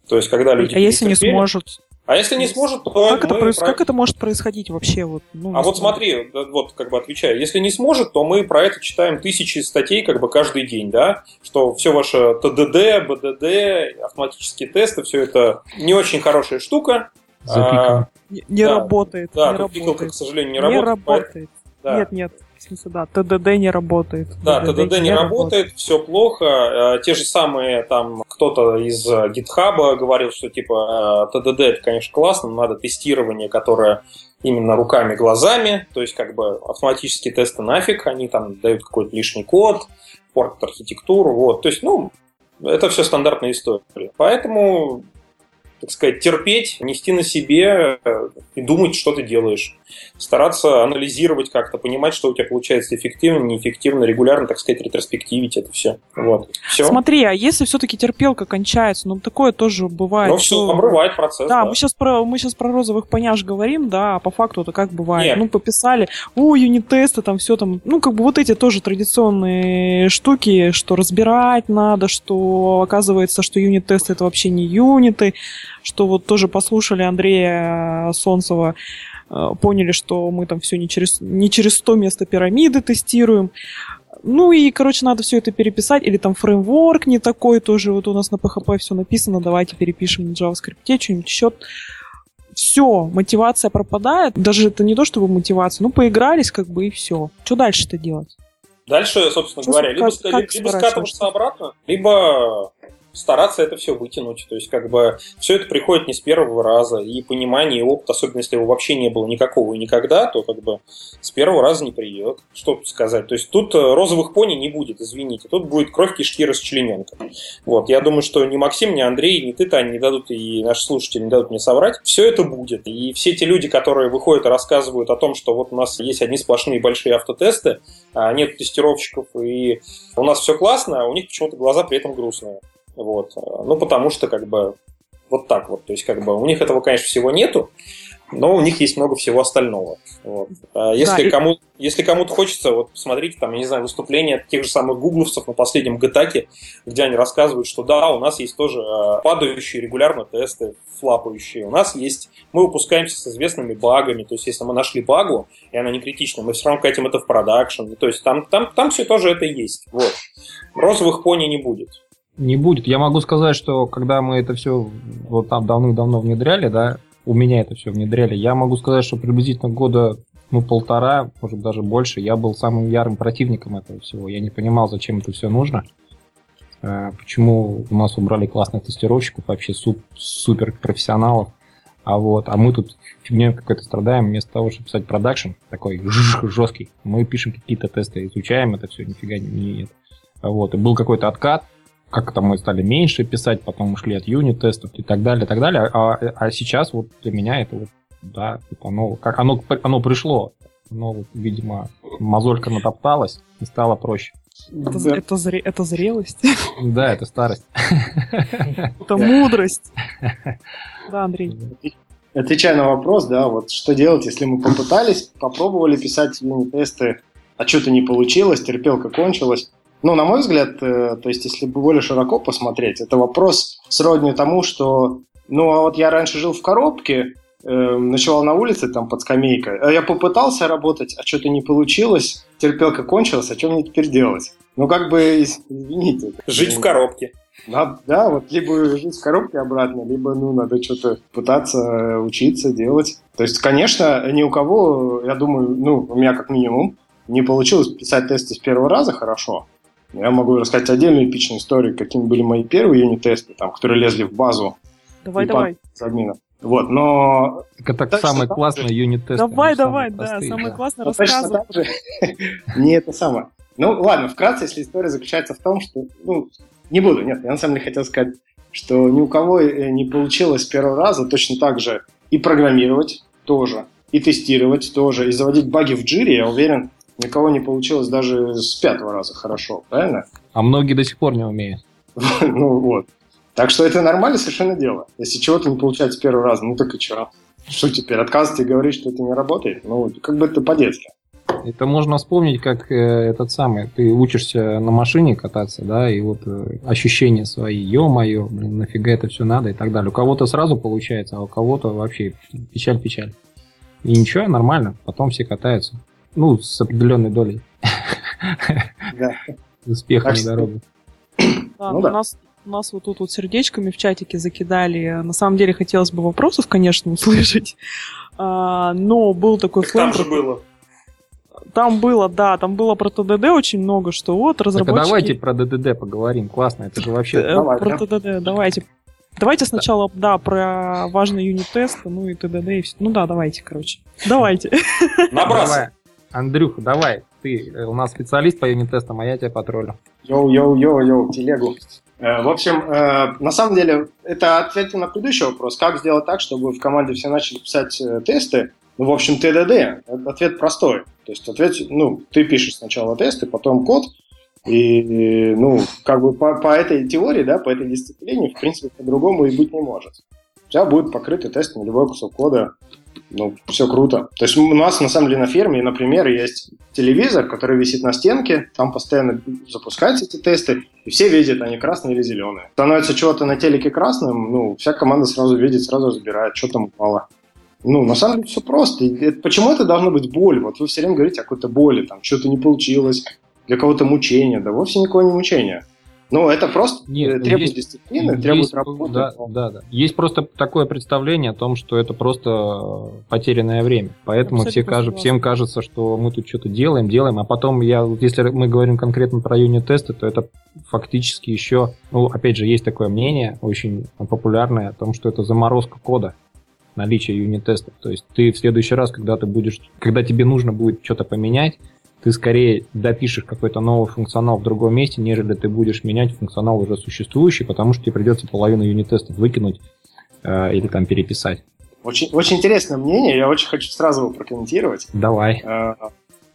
То есть, когда люди... А если не сможет? А если не сможет, то... Как, это, проис... про... как это может происходить вообще? Вот, ну, а вот смотри, вот как бы отвечаю, если не сможет, то мы про это читаем тысячи статей как бы каждый день, да, что все ваше ТДД, БДД, автоматические тесты, все это не очень хорошая штука. А, не, не да, работает. Да, не работает. к сожалению, не, не работает. работает. Да. Нет, нет, смысле, да, ТДД не работает. Да, ТДД, ТДД не, работает, работает, все плохо. Э, те же самые, там, кто-то из GitHub говорил, что, типа, э, ТДД это, конечно, классно, но надо тестирование, которое именно руками, глазами, то есть, как бы, автоматические тесты нафиг, они там дают какой-то лишний код, портят архитектуру, вот, то есть, ну, это все стандартная история. Поэтому так сказать, терпеть, нести на себе э, и думать, что ты делаешь. Стараться анализировать как-то, понимать, что у тебя получается эффективно, неэффективно, регулярно, так сказать, ретроспективить это все. Вот. все. Смотри, а если все-таки терпелка кончается, ну такое тоже бывает. Ну все, обрывает процесс. Да, да, Мы, сейчас про, мы сейчас про розовых поняш говорим, да, а по факту это как бывает. Нет. Ну, пописали, о, юнит-тесты, там все там, ну, как бы вот эти тоже традиционные штуки, что разбирать надо, что оказывается, что юнит-тесты это вообще не юниты, что вот тоже послушали Андрея Солнцева, э, поняли, что мы там все не через, не через 100 места пирамиды тестируем. Ну и, короче, надо все это переписать. Или там фреймворк не такой тоже. Вот у нас на PHP все написано. Давайте перепишем на JavaScript что-нибудь еще. Все, мотивация пропадает. Даже это не то, чтобы мотивация. Ну, поигрались как бы и все. Что дальше-то делать? Дальше, собственно Что, говоря, либо, как либо скатываться обратно, либо стараться это все вытянуть. То есть, как бы, все это приходит не с первого раза, и понимание, и опыт, особенно если его вообще не было никакого и никогда, то, как бы, с первого раза не придет. Что тут сказать? То есть, тут э, розовых пони не будет, извините. Тут будет кровь, кишки, расчлененка. Вот, я думаю, что ни Максим, ни Андрей, ни ты, Таня, не дадут, и наши слушатели не дадут мне соврать. Все это будет. И все те люди, которые выходят и рассказывают о том, что вот у нас есть одни сплошные большие автотесты, а нет тестировщиков, и у нас все классно, а у них почему-то глаза при этом грустные. Вот. Ну, потому что, как бы, вот так вот. То есть, как бы, у них этого, конечно, всего нету, но у них есть много всего остального. Вот. А если, да, кому, если кому-то хочется, вот посмотрите, там, я не знаю, выступления тех же самых гугловцев на последнем гатаке, где они рассказывают, что да, у нас есть тоже а, падающие регулярно тесты, флапающие. У нас есть, мы выпускаемся с известными багами, то есть если мы нашли багу, и она не критична, мы все равно катим это в продакшн. То есть там, там, там все тоже это есть. Вот. Розовых пони не будет. Не будет. Я могу сказать, что когда мы это все вот там давно-давно внедряли, да, у меня это все внедряли, я могу сказать, что приблизительно года ну, полтора, может даже больше, я был самым ярым противником этого всего. Я не понимал, зачем это все нужно. Э, почему у нас убрали классных тестировщиков, вообще суп, супер профессионалов. А вот, а мы тут фигней какой-то страдаем, вместо того, чтобы писать продакшн, такой жесткий, мы пишем какие-то тесты, изучаем это все, нифига не нет. Вот, и был какой-то откат, как там мы стали меньше писать, потом ушли от юнит-тестов и так далее, и так далее. А, а сейчас вот для меня это вот да, типа, оно, как оно, оно пришло. Оно, видимо, мозолька натопталась и стало проще. Это, Да. это, зре- это зрелость, Да, это старость. это мудрость. Да, Андрей. Отвечая на вопрос, да, вот что делать, если мы попытались, попробовали писать юнит-тесты, а что-то не получилось, терпелка кончилась. Ну, на мой взгляд, э, то есть, если более широко посмотреть, это вопрос сродни тому, что, ну, а вот я раньше жил в коробке, э, ночевал на улице там под скамейкой, а я попытался работать, а что-то не получилось, терпелка кончилась, а что мне теперь делать? Ну, как бы, извините. Жить в коробке. Да, да, вот либо жить в коробке обратно, либо, ну, надо что-то пытаться э, учиться, делать. То есть, конечно, ни у кого, я думаю, ну, у меня как минимум, не получилось писать тесты с первого раза хорошо. Я могу рассказать отдельную эпичную историю, какими были мои первые юнит-тесты, там, которые лезли в базу Давай, давай. админа. Вот, но Так это Так самый классный же- юнит-тест. Давай, давай, да, простые, самое да. классное Ну, рассказывай. Не это самое. Ну, ладно, вкратце, если история заключается в том, что... Ну, не буду, нет, я на самом деле хотел сказать, что ни у кого э, не получилось с первого раза точно так же и программировать тоже, и тестировать тоже, и заводить баги в джире, я уверен, никого не получилось даже с пятого раза хорошо, правильно? А многие до сих пор не умеют. Ну, вот. Так что это нормально совершенно дело. Если чего-то не получается с первого раза, ну так и что? Что теперь, отказывать и говорить, что это не работает? Ну, как бы это по-детски. Это можно вспомнить, как э, этот самый, ты учишься на машине кататься, да, и вот э, ощущения свои, ё-моё, блин, нафига это все надо и так далее. У кого-то сразу получается, а у кого-то вообще печаль-печаль. И ничего, нормально, потом все катаются. Ну, с определенной долей Да. успеха Так на. Да, Ну у да. нас вот тут вот сердечками в чатике закидали. На самом деле хотелось бы вопросов, конечно, услышать. А, но был такой флэм. Там же было. Там было, да, там было про ТДД очень много, что вот Так а разработчики... давайте про ДДД поговорим, классно, это же вообще... Э, Давай, про да. ТДД, давайте. Давайте сначала, да, про важные юнит-тесты, ну и ТДД, и все. Ну да, давайте, короче. Давайте. Набрасывай. Андрюха, давай, ты э, у нас специалист по юнит-тестам, а я тебя потроллю. Йоу-йоу-йоу-йоу, телегу. Э, В общем, э, на самом деле, это ответ на предыдущий вопрос. Как сделать так, чтобы в команде все начали писать э, тесты? Ну, в общем, TDD. Э, Ответ простой. То есть ответ, ну, ты пишешь сначала тесты, потом код, и, ну, как бы по, по этой теории, да, по этой дисциплине, в принципе, по-другому и быть не может. У тебя будет покрытый тест на любой кусок кода. Ну, все круто. То есть у нас, на самом деле, на ферме, например, есть телевизор, который висит на стенке, там постоянно запускаются эти тесты, и все видят, они красные или зеленые. Становится чего-то на телеке красным, ну, вся команда сразу видит, сразу разбирает, что там упало. Ну, на самом деле все просто. И почему это должно быть боль? Вот вы все время говорите о какой-то боли, там, что-то не получилось, для кого-то мучение. Да вовсе никакого не мучения. Ну, это просто Нет, э, требует есть- дисциплины, Есть, требует работы. Да, да, да. Есть просто такое представление о том, что это просто э, потерянное время. Поэтому все кажут, всем кажется, что мы тут что-то делаем, делаем, а потом я, если мы говорим конкретно про юнит-тесты, то это фактически еще, ну, опять же, есть такое мнение, очень популярное, о том, что это заморозка кода наличие юнит-тестов. То есть ты в следующий раз, когда ты будешь, когда тебе нужно будет что-то поменять, ты скорее допишешь какой-то новый функционал в другом месте, нежели ты будешь менять функционал уже существующий, потому что тебе придется половину юнит-тестов выкинуть э, или там переписать. Очень, очень интересное мнение, я очень хочу сразу его прокомментировать. Давай. Э,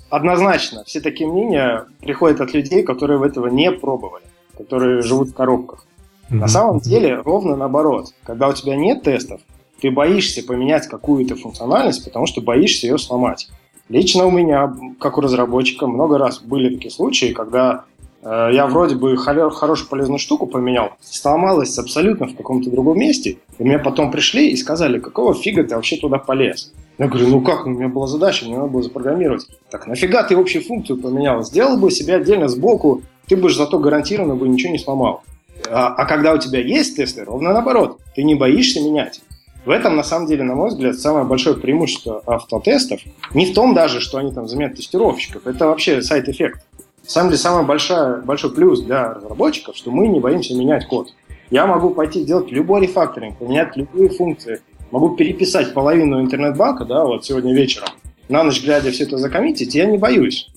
Однозначно, все такие мнения приходят от людей, которые в этого не пробовали, которые живут в коробках. На самом деле ровно наоборот. Когда у тебя нет тестов, ты боишься поменять какую-то функциональность, потому что боишься ее сломать. Лично у меня, как у разработчика, много раз были такие случаи, когда э, я вроде бы хоро- хорошую полезную штуку поменял, сломалась абсолютно в каком-то другом месте, и мне потом пришли и сказали, какого фига ты вообще туда полез? Я говорю, ну как, у меня была задача, мне надо было запрограммировать. Так нафига ты общую функцию поменял? Сделал бы себе отдельно сбоку, ты бы зато гарантированно бы ничего не сломал. А, а когда у тебя есть тесты, ровно наоборот, ты не боишься менять. В этом, на самом деле, на мой взгляд, самое большое преимущество автотестов не в том даже, что они там заменяют тестировщиков, это вообще сайт-эффект. На самом деле, самый большой, большой плюс для разработчиков, что мы не боимся менять код. Я могу пойти делать любой рефакторинг, поменять любые функции, могу переписать половину интернет-банка, да, вот сегодня вечером, на ночь глядя все это закоммитить, я не боюсь.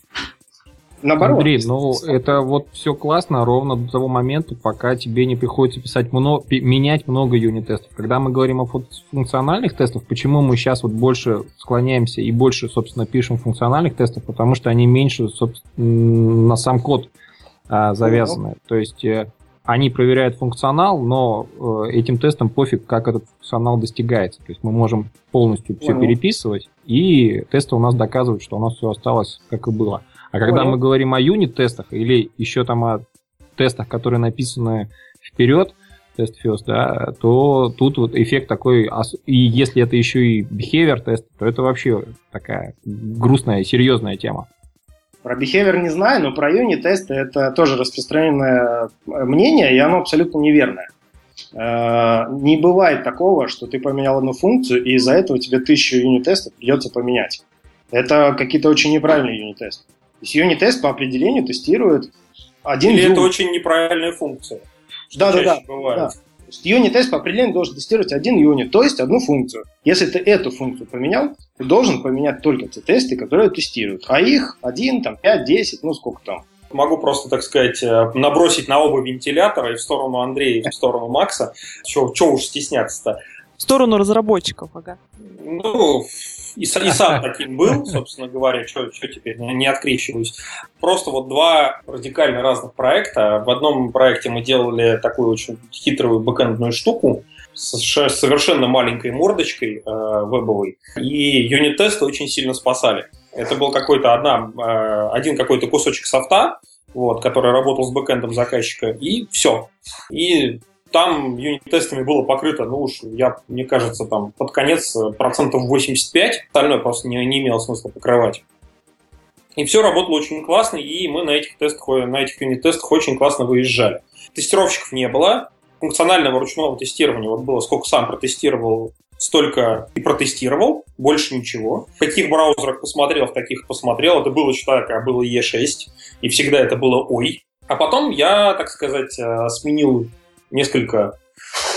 Наоборот. Андрей, ну это вот все классно ровно до того момента, пока тебе не приходится писать много, менять много юнит-тестов. Когда мы говорим о функциональных тестах, почему мы сейчас вот больше склоняемся и больше, собственно, пишем функциональных тестов, потому что они меньше, на сам код а, завязаны. То есть э, они проверяют функционал, но э, этим тестом пофиг, как этот функционал достигается. То есть мы можем полностью все переписывать, и тесты у нас доказывают, что у нас все осталось как и было. А когда Понял. мы говорим о юнит-тестах или еще там о тестах, которые написаны вперед, тест first, да, то тут вот эффект такой, и если это еще и behavior тест, то это вообще такая грустная, серьезная тема. Про behavior не знаю, но про юнит-тесты это тоже распространенное э, мнение, и оно абсолютно неверное. Э, не бывает такого, что ты поменял одну функцию, и из-за этого тебе тысячу юнит-тестов придется поменять. Это какие-то очень неправильные юнит-тесты. То есть юнит-тест по определению тестирует один Или это очень неправильная функция. Да, да, да. Бывает. да юнит-тест по определению должен тестировать один юнит, то есть одну функцию. Если ты эту функцию поменял, ты должен поменять только те тесты, которые тестируют. А их один, там, 5, 10, ну сколько там. Могу просто, так сказать, э, набросить на оба вентилятора и в сторону Андрея, и в сторону Макса. Чего уж стесняться-то. В сторону разработчиков, ага. Ну, и, и сам таким был, собственно говоря, что теперь, не открещиваюсь. Просто вот два радикально разных проекта. В одном проекте мы делали такую очень хитрую бэкэндную штуку, с совершенно маленькой мордочкой э, вебовой, и юнит-тесты очень сильно спасали. Это был какой-то одна, э, один какой-то кусочек софта, вот, который работал с бэкэндом заказчика, и все. И там юнит-тестами было покрыто, ну уж, я, мне кажется, там под конец э, процентов 85, остальное просто не, не имело смысла покрывать. И все работало очень классно, и мы на этих тестах, на этих юнит-тестах очень классно выезжали. Тестировщиков не было, функционального ручного тестирования вот было, сколько сам протестировал, столько и протестировал, больше ничего. В каких браузерах посмотрел, в таких посмотрел. Это было, когда было E6, и всегда это было ой. А потом я, так сказать, э, сменил несколько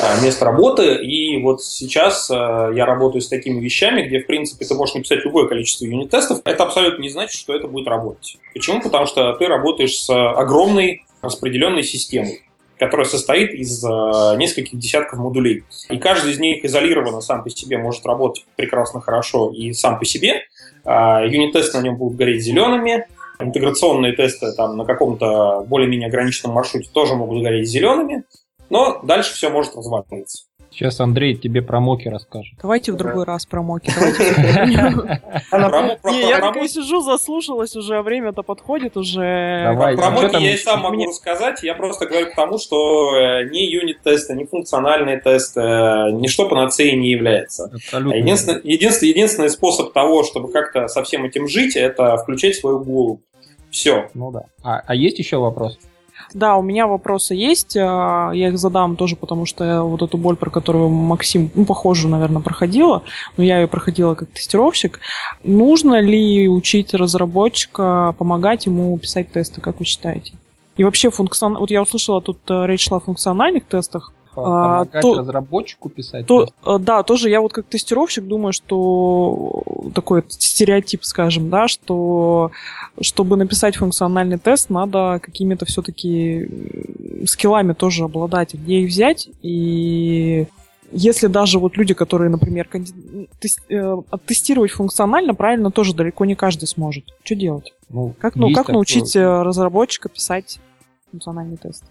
э, мест работы, и вот сейчас э, я работаю с такими вещами, где, в принципе, ты можешь написать любое количество юнит-тестов. Это абсолютно не значит, что это будет работать. Почему? Потому что ты работаешь с огромной распределенной системой которая состоит из э, нескольких десятков модулей. И каждый из них изолированно сам по себе может работать прекрасно хорошо и сам по себе. Юнит-тесты на нем будут гореть зелеными, интеграционные тесты там на каком-то более-менее ограниченном маршруте тоже могут гореть зелеными. Но дальше все может разваливаться. Сейчас Андрей тебе про моки расскажет. Давайте в другой раз про моки. Не, я такая сижу, заслушалась уже, а время-то подходит уже. Про моки я и сам могу рассказать. Я просто говорю к тому, что э, ни юнит-тесты, ни функциональные тесты, э, ничто панацеей не является. Единственный, единственный, единственный способ того, чтобы как-то со всем этим жить, это включать свою голову. Все. Ну да. А, а есть еще вопрос? Да, у меня вопросы есть. А, я их задам тоже, потому что вот эту боль, про которую Максим, ну, похожую, наверное, проходила, но я ее проходила как тестировщик. Нужно ли учить разработчика, помогать ему писать тесты, как вы считаете? И вообще функцион... Вот я услышала, тут э, речь шла о функциональных тестах. А, помогать то, разработчику писать? То, э, да, тоже я вот как тестировщик думаю, что такой стереотип, скажем, да, что чтобы написать функциональный тест, надо какими-то все-таки скиллами тоже обладать, где их взять. И если даже вот люди, которые, например, э, тестировать функционально, правильно тоже далеко не каждый сможет. Что делать? Ну, как ну, как научить такое... разработчика писать функциональный тест?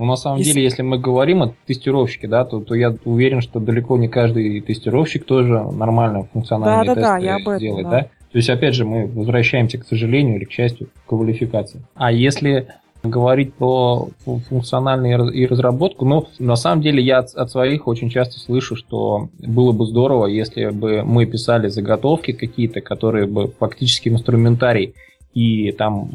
Но на самом если... деле, если мы говорим о тестировщике, да, то, то я уверен, что далеко не каждый тестировщик тоже нормально функциональные да, да, тесты да, я об этом, делает, да. да? То есть, опять же, мы возвращаемся, к сожалению или к счастью, к квалификации. А если говорить про функциональную и разработку, ну, на самом деле я от, от своих очень часто слышу, что было бы здорово, если бы мы писали заготовки какие-то, которые бы фактически инструментарий и там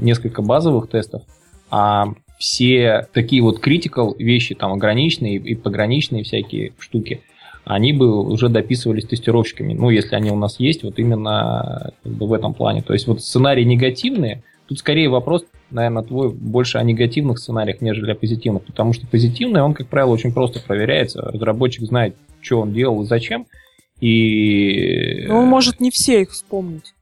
несколько базовых тестов, а все такие вот critical вещи, там ограниченные и пограничные всякие штуки, они бы уже дописывались тестировщиками. Ну, если они у нас есть, вот именно как бы, в этом плане. То есть вот сценарии негативные, тут скорее вопрос, наверное, твой больше о негативных сценариях, нежели о позитивных. Потому что позитивный, он, как правило, очень просто проверяется. Разработчик знает, что он делал и зачем. И... Но он может не все их вспомнить.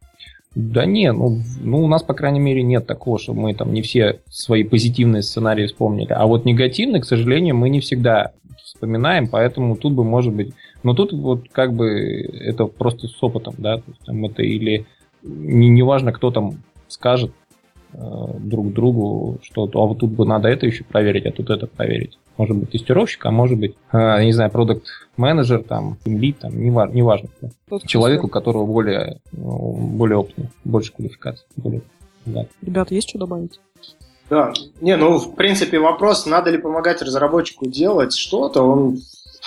Да не, ну, ну у нас, по крайней мере, нет такого, что мы там не все свои позитивные сценарии вспомнили. А вот негативные, к сожалению, мы не всегда вспоминаем, поэтому тут бы, может быть... Но тут вот как бы это просто с опытом, да, то есть, там, это или не, не важно, кто там скажет э, друг другу, что а вот тут бы надо это еще проверить, а тут это проверить. Может быть тестировщик, а может быть, э, не знаю, продукт менеджер, там, лид, там, не, важно, не важно кто. Человек, у которого более, ну, более опытный, больше квалификации. Более, да. Ребята, есть что добавить? Да, не, ну, в принципе, вопрос, надо ли помогать разработчику делать что-то, он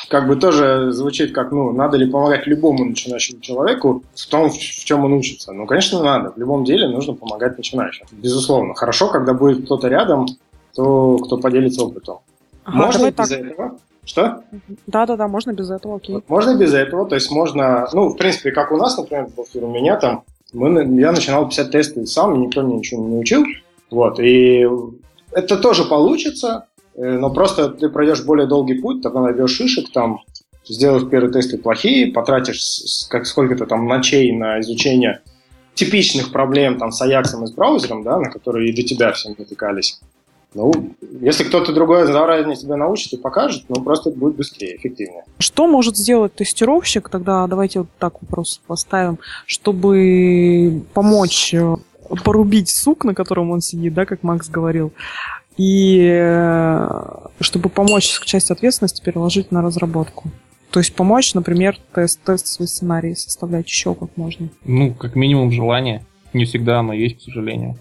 как бы тоже звучит как, ну, надо ли помогать любому начинающему человеку в том, в чем он учится. Ну, конечно, надо. В любом деле нужно помогать начинающим. Безусловно. Хорошо, когда будет кто-то рядом, то, кто поделится опытом. Ага, можно без так. этого. Что? Да-да-да, можно без этого, окей. Можно без этого, то есть можно, ну, в принципе, как у нас, например, у меня там, мы, я начинал писать тесты сам, никто мне ничего не учил, вот, и это тоже получится, э, но просто ты пройдешь более долгий путь, тогда найдешь шишек там, сделаешь первые тесты плохие, потратишь как сколько-то там ночей на изучение типичных проблем там с Аяксом и с браузером, да, на которые и до тебя все натыкались. Ну, если кто-то другой заранее тебя научит и покажет, ну, просто это будет быстрее, эффективнее. Что может сделать тестировщик, тогда давайте вот так вопрос поставим, чтобы помочь э, порубить сук, на котором он сидит, да, как Макс говорил, и э, чтобы помочь часть ответственности переложить на разработку. То есть помочь, например, тест, тест свой сценарий составлять еще как можно. Ну, как минимум желание. Не всегда оно есть, к сожалению.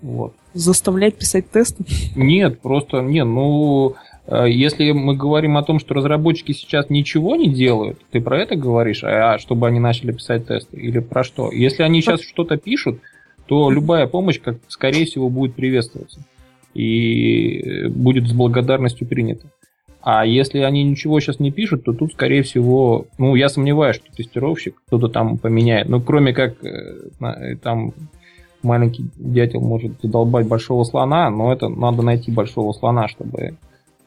Вот. Заставлять писать тесты? Нет, просто нет. Ну, э, если мы говорим о том, что разработчики сейчас ничего не делают, ты про это говоришь, а чтобы они начали писать тесты? Или про что? Если они сейчас что-то пишут, то любая помощь, как, скорее всего, будет приветствоваться и будет с благодарностью принята. А если они ничего сейчас не пишут, то тут, скорее всего, ну, я сомневаюсь, что тестировщик кто-то там поменяет. Ну, кроме как э, там маленький дятел может задолбать большого слона, но это надо найти большого слона, чтобы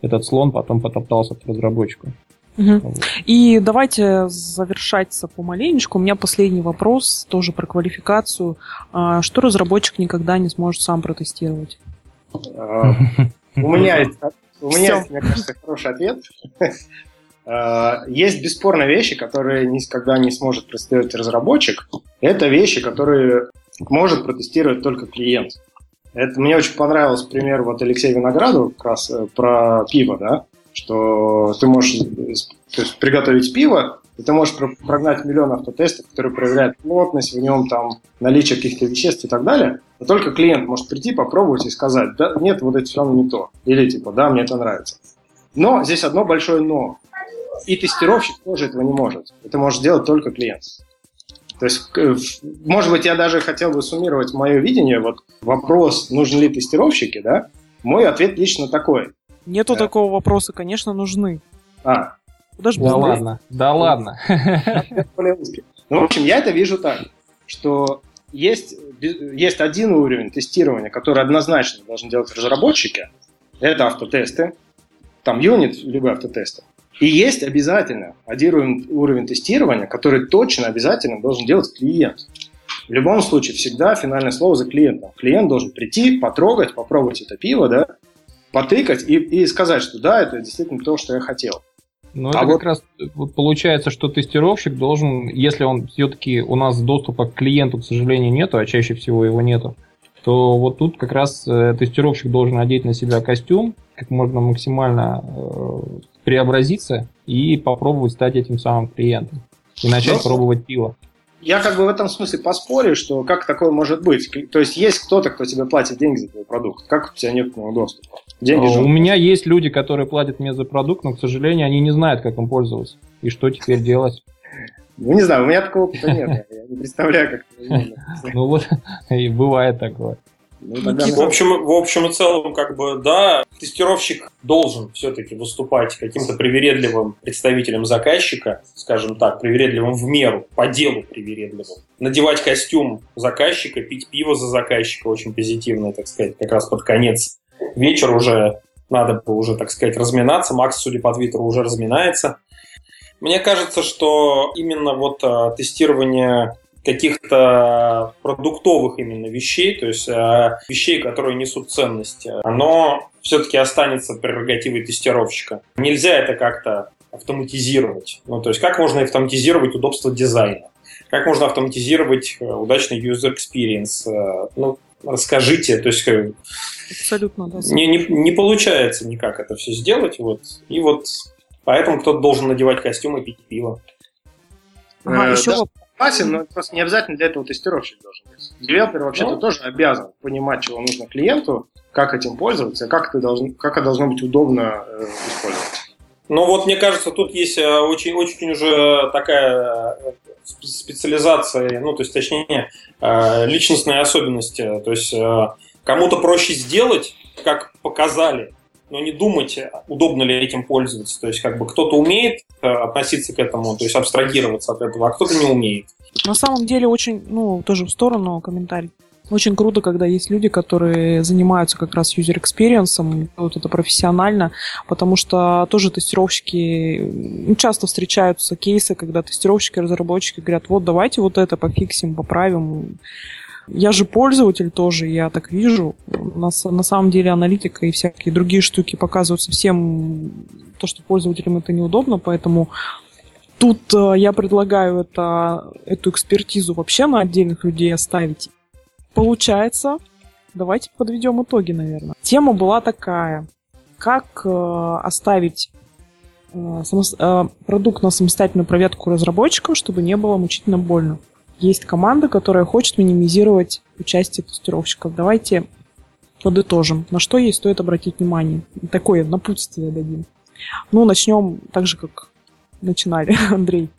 этот слон потом потоптался к разработчику. Угу. И давайте завершаться помаленечку. У меня последний вопрос, тоже про квалификацию. А, что разработчик никогда не сможет сам протестировать? А, у меня есть, у меня мне кажется, хороший ответ. А, есть бесспорно вещи, которые никогда не сможет протестировать разработчик. Это вещи, которые может протестировать только клиент. Это мне очень понравился пример вот Алексея Виноградова как раз э, про пиво, да, что ты можешь то есть, приготовить пиво, и ты можешь прогнать миллион автотестов, которые проверяют плотность, в нем там наличие каких-то веществ и так далее. Но только клиент может прийти, попробовать и сказать, да, нет, вот это все равно не то. Или типа, да, мне это нравится. Но здесь одно большое но. И тестировщик тоже этого не может. Это может сделать только клиент. То есть, может быть, я даже хотел бы суммировать мое видение. Вот вопрос, нужны ли тестировщики, да? Мой ответ лично такой. Нету да. такого вопроса, конечно, нужны. А. Даже да ладно, да ладно. Ну, в общем, я это вижу так, что есть, есть один уровень тестирования, который однозначно должны делать разработчики. Это автотесты. Там юнит, либо автотесты. И есть обязательно один уровень, тестирования, который точно обязательно должен делать клиент. В любом случае, всегда финальное слово за клиентом. Клиент должен прийти, потрогать, попробовать это пиво, да, потыкать и, и сказать, что да, это действительно то, что я хотел. Ну, это а как вот... раз вот получается, что тестировщик должен, если он все-таки у нас доступа к клиенту, к сожалению, нету, а чаще всего его нету, то вот тут как раз э, тестировщик должен одеть на себя костюм, как можно максимально э, преобразиться и попробовать стать этим самым клиентом. И начать ну, пробовать пиво. Я как бы в этом смысле поспорю, что как такое может быть. То есть есть кто-то, кто тебе платит деньги за твой продукт. Как у тебя нет к нему доступа? Деньги же... У меня есть люди, которые платят мне за продукт, но, к сожалению, они не знают, как им пользоваться. И что теперь делать? Ну, не знаю, у меня такого опыта нет. Я не представляю, как это Ну вот, и бывает такое. Ну, тогда... в, общем, в общем и целом, как бы, да, тестировщик должен все-таки выступать каким-то привередливым представителем заказчика, скажем так, привередливым в меру, по делу привередливым. Надевать костюм заказчика, пить пиво за заказчика, очень позитивно, так сказать, как раз под конец вечера уже надо бы уже, так сказать, разминаться. Макс, судя по твиттеру, уже разминается. Мне кажется, что именно вот а, тестирование каких-то продуктовых именно вещей, то есть э, вещей, которые несут ценность, оно все-таки останется прерогативой тестировщика. Нельзя это как-то автоматизировать. Ну, то есть как можно автоматизировать удобство дизайна? Как можно автоматизировать э, удачный user experience? Э, ну, расскажите, то есть э, Абсолютно, да. не, не, не получается никак это все сделать, вот, и вот поэтому кто-то должен надевать костюм и пить пиво. Ага, Э, еще да. воп- Согласен, но просто не обязательно для этого тестировщик должен быть. Девелопер вообще-то Ну. тоже обязан понимать, чего нужно клиенту, как этим пользоваться, как это должно, как это должно быть удобно э, использовать. Ну вот, мне кажется, тут есть э, очень, очень уже такая э, спе- специализация, ну, то есть, точнее, э, личностные особенности. То есть, э, кому-то проще сделать, как показали, но не думать, удобно ли этим пользоваться. То есть, как бы кто-то умеет э, относиться к этому, то есть абстрагироваться от этого, а кто-то не умеет. На самом деле очень, ну, тоже в сторону комментарий. Очень круто, когда есть люди, которые занимаются как раз user experience, вот это профессионально, потому что тоже тестировщики, часто встречаются кейсы, когда тестировщики, разработчики говорят, вот давайте вот это пофиксим, поправим. Я же пользователь тоже, я так вижу. На, с- на самом деле аналитика и всякие другие штуки показывают совсем то, что пользователям это неудобно, поэтому Тут э, я предлагаю это, эту экспертизу вообще на отдельных людей оставить. Получается, давайте подведем итоги, наверное. Тема была такая. Как э, оставить э, самос- э, продукт на самостоятельную проверку разработчиков, чтобы не было мучительно больно. Есть команда, которая хочет минимизировать участие тестировщиков. Давайте подытожим, на что ей стоит обратить внимание. Такое напутствие дадим. Ну, начнем так же, как начинали, Андрей.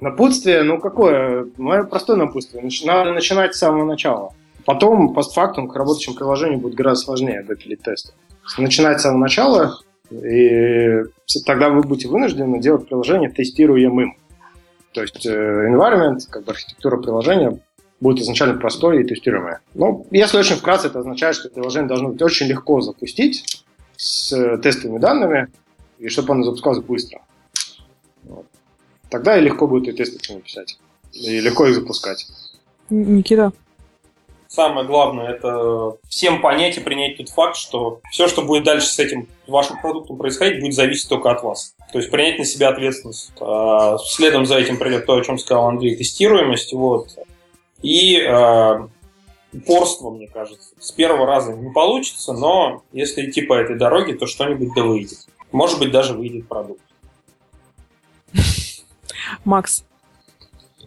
Напутствие, ну какое? Мое простое напутствие. Надо начинать с самого начала. Потом, постфактум, к работающему приложению будет гораздо сложнее выпилить тесты. Начинать с самого начала, и тогда вы будете вынуждены делать приложение тестируемым. То есть э, environment, как бы архитектура приложения, будет изначально простой и тестируемое. Но если очень вкратце, это означает, что приложение должно быть очень легко запустить с э, тестовыми данными, и чтобы оно запускалось быстро. Вот. Тогда и легко будет и тесты к нему писать. И легко их запускать. Никита. Самое главное это всем понять и принять тот факт, что все, что будет дальше с этим вашим продуктом происходить, будет зависеть только от вас. То есть принять на себя ответственность. А, Следом за этим придет то, о чем сказал Андрей, тестируемость. Вот. И а, упорство, мне кажется. С первого раза не получится, но если идти по этой дороге, то что-нибудь да выйдет. Может быть, даже выйдет продукт. Макс.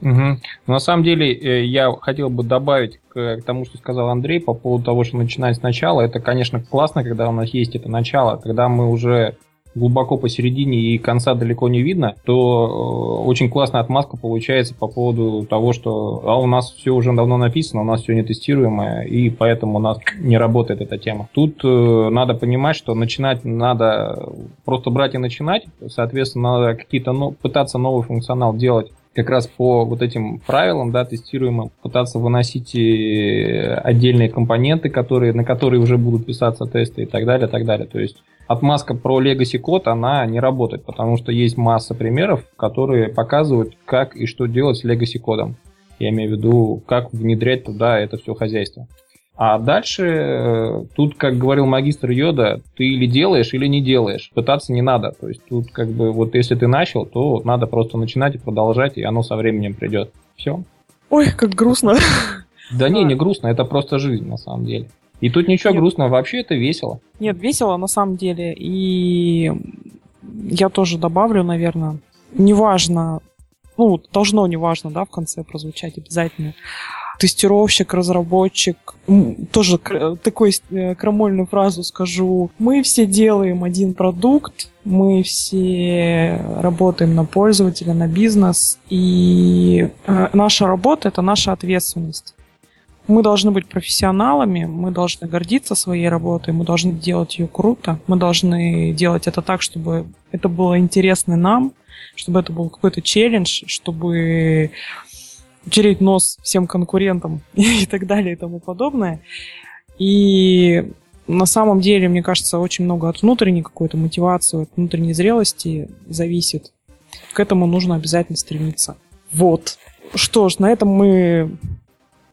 Но На самом деле, э, я хотел бы добавить к к тому, что сказал Андрей по поводу того, что начинать сначала. Это, конечно, классно, когда у нас есть это начало. Когда мы уже глубоко посередине и конца далеко не видно, то э, очень классная отмазка получается по поводу того, что а у нас все уже давно написано, у нас все не тестируемое, и поэтому у нас не работает эта тема. Тут э, надо понимать, что начинать надо просто брать и начинать. Соответственно, надо какие-то но- пытаться новый функционал делать как раз по вот этим правилам, да, тестируемым, пытаться выносить э, отдельные компоненты, которые, на которые уже будут писаться тесты и так далее, так далее. То есть отмазка про legacy код, она не работает, потому что есть масса примеров, которые показывают, как и что делать с legacy кодом. Я имею в виду, как внедрять туда это все хозяйство. А дальше, э, тут, как говорил магистр Йода, ты или делаешь, или не делаешь. Пытаться не надо. То есть тут как бы вот если ты начал, то надо просто начинать и продолжать, и оно со временем придет. Все. Ой, как грустно. Да не, не грустно, это просто жизнь на самом деле. И тут ничего Нет. грустного, вообще это весело. Нет, весело на самом деле. И я тоже добавлю, наверное, неважно, ну, должно неважно, да, в конце прозвучать обязательно. Тестировщик, разработчик, тоже кр- такой э, крамольную фразу скажу. Мы все делаем один продукт, мы все работаем на пользователя, на бизнес, и э, наша работа — это наша ответственность. Мы должны быть профессионалами, мы должны гордиться своей работой, мы должны делать ее круто, мы должны делать это так, чтобы это было интересно нам, чтобы это был какой-то челлендж, чтобы утереть нос всем конкурентам и так далее и тому подобное. И на самом деле, мне кажется, очень много от внутренней какой-то мотивации, от внутренней зрелости зависит. К этому нужно обязательно стремиться. Вот. что ж, на этом мы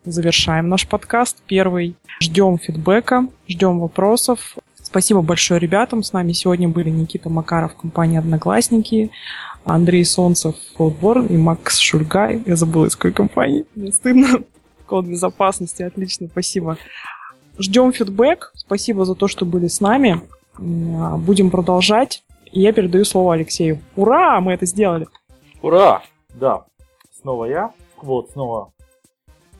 завершаем наш подкаст первый. Ждем фидбэка, ждем вопросов. Спасибо большое ребятам. С нами сегодня были Никита Макаров, компания «Одноклассники», Андрей Солнцев, Кодборн и Макс Шульгай. Я забыла, из какой компании. Мне стыдно. Код безопасности. Отлично, спасибо. Ждем фидбэк. Спасибо за то, что были с нами. Будем продолжать. Я передаю слово Алексею. Ура! Мы это сделали. Ура! Да, снова я. Вот, снова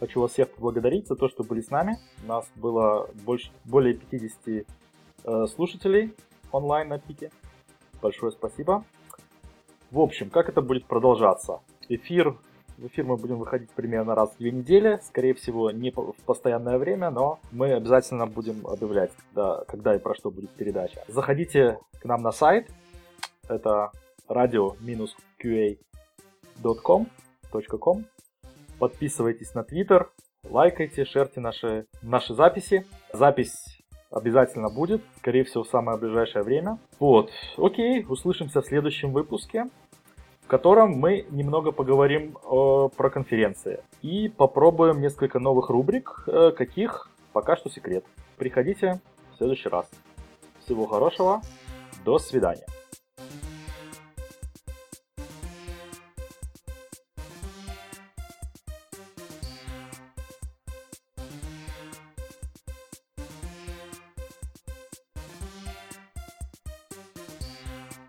хочу вас всех поблагодарить за то, что были с нами. У нас было больше, более 50 э, слушателей онлайн на пике. Большое спасибо. В общем, как это будет продолжаться? Эфир, в эфир мы будем выходить примерно раз в две недели. Скорее всего, не в постоянное время, но мы обязательно будем объявлять, когда, когда и про что будет передача. Заходите к нам на сайт. Это radio-qa.com. .com. Подписывайтесь на Twitter, лайкайте, шерьте наши, наши записи. Запись обязательно будет, скорее всего, в самое ближайшее время. Вот, окей, услышимся в следующем выпуске, котором мы немного поговорим э, про конференции и попробуем несколько новых рубрик, э, каких пока что секрет. Приходите в следующий раз. Всего хорошего, до свидания.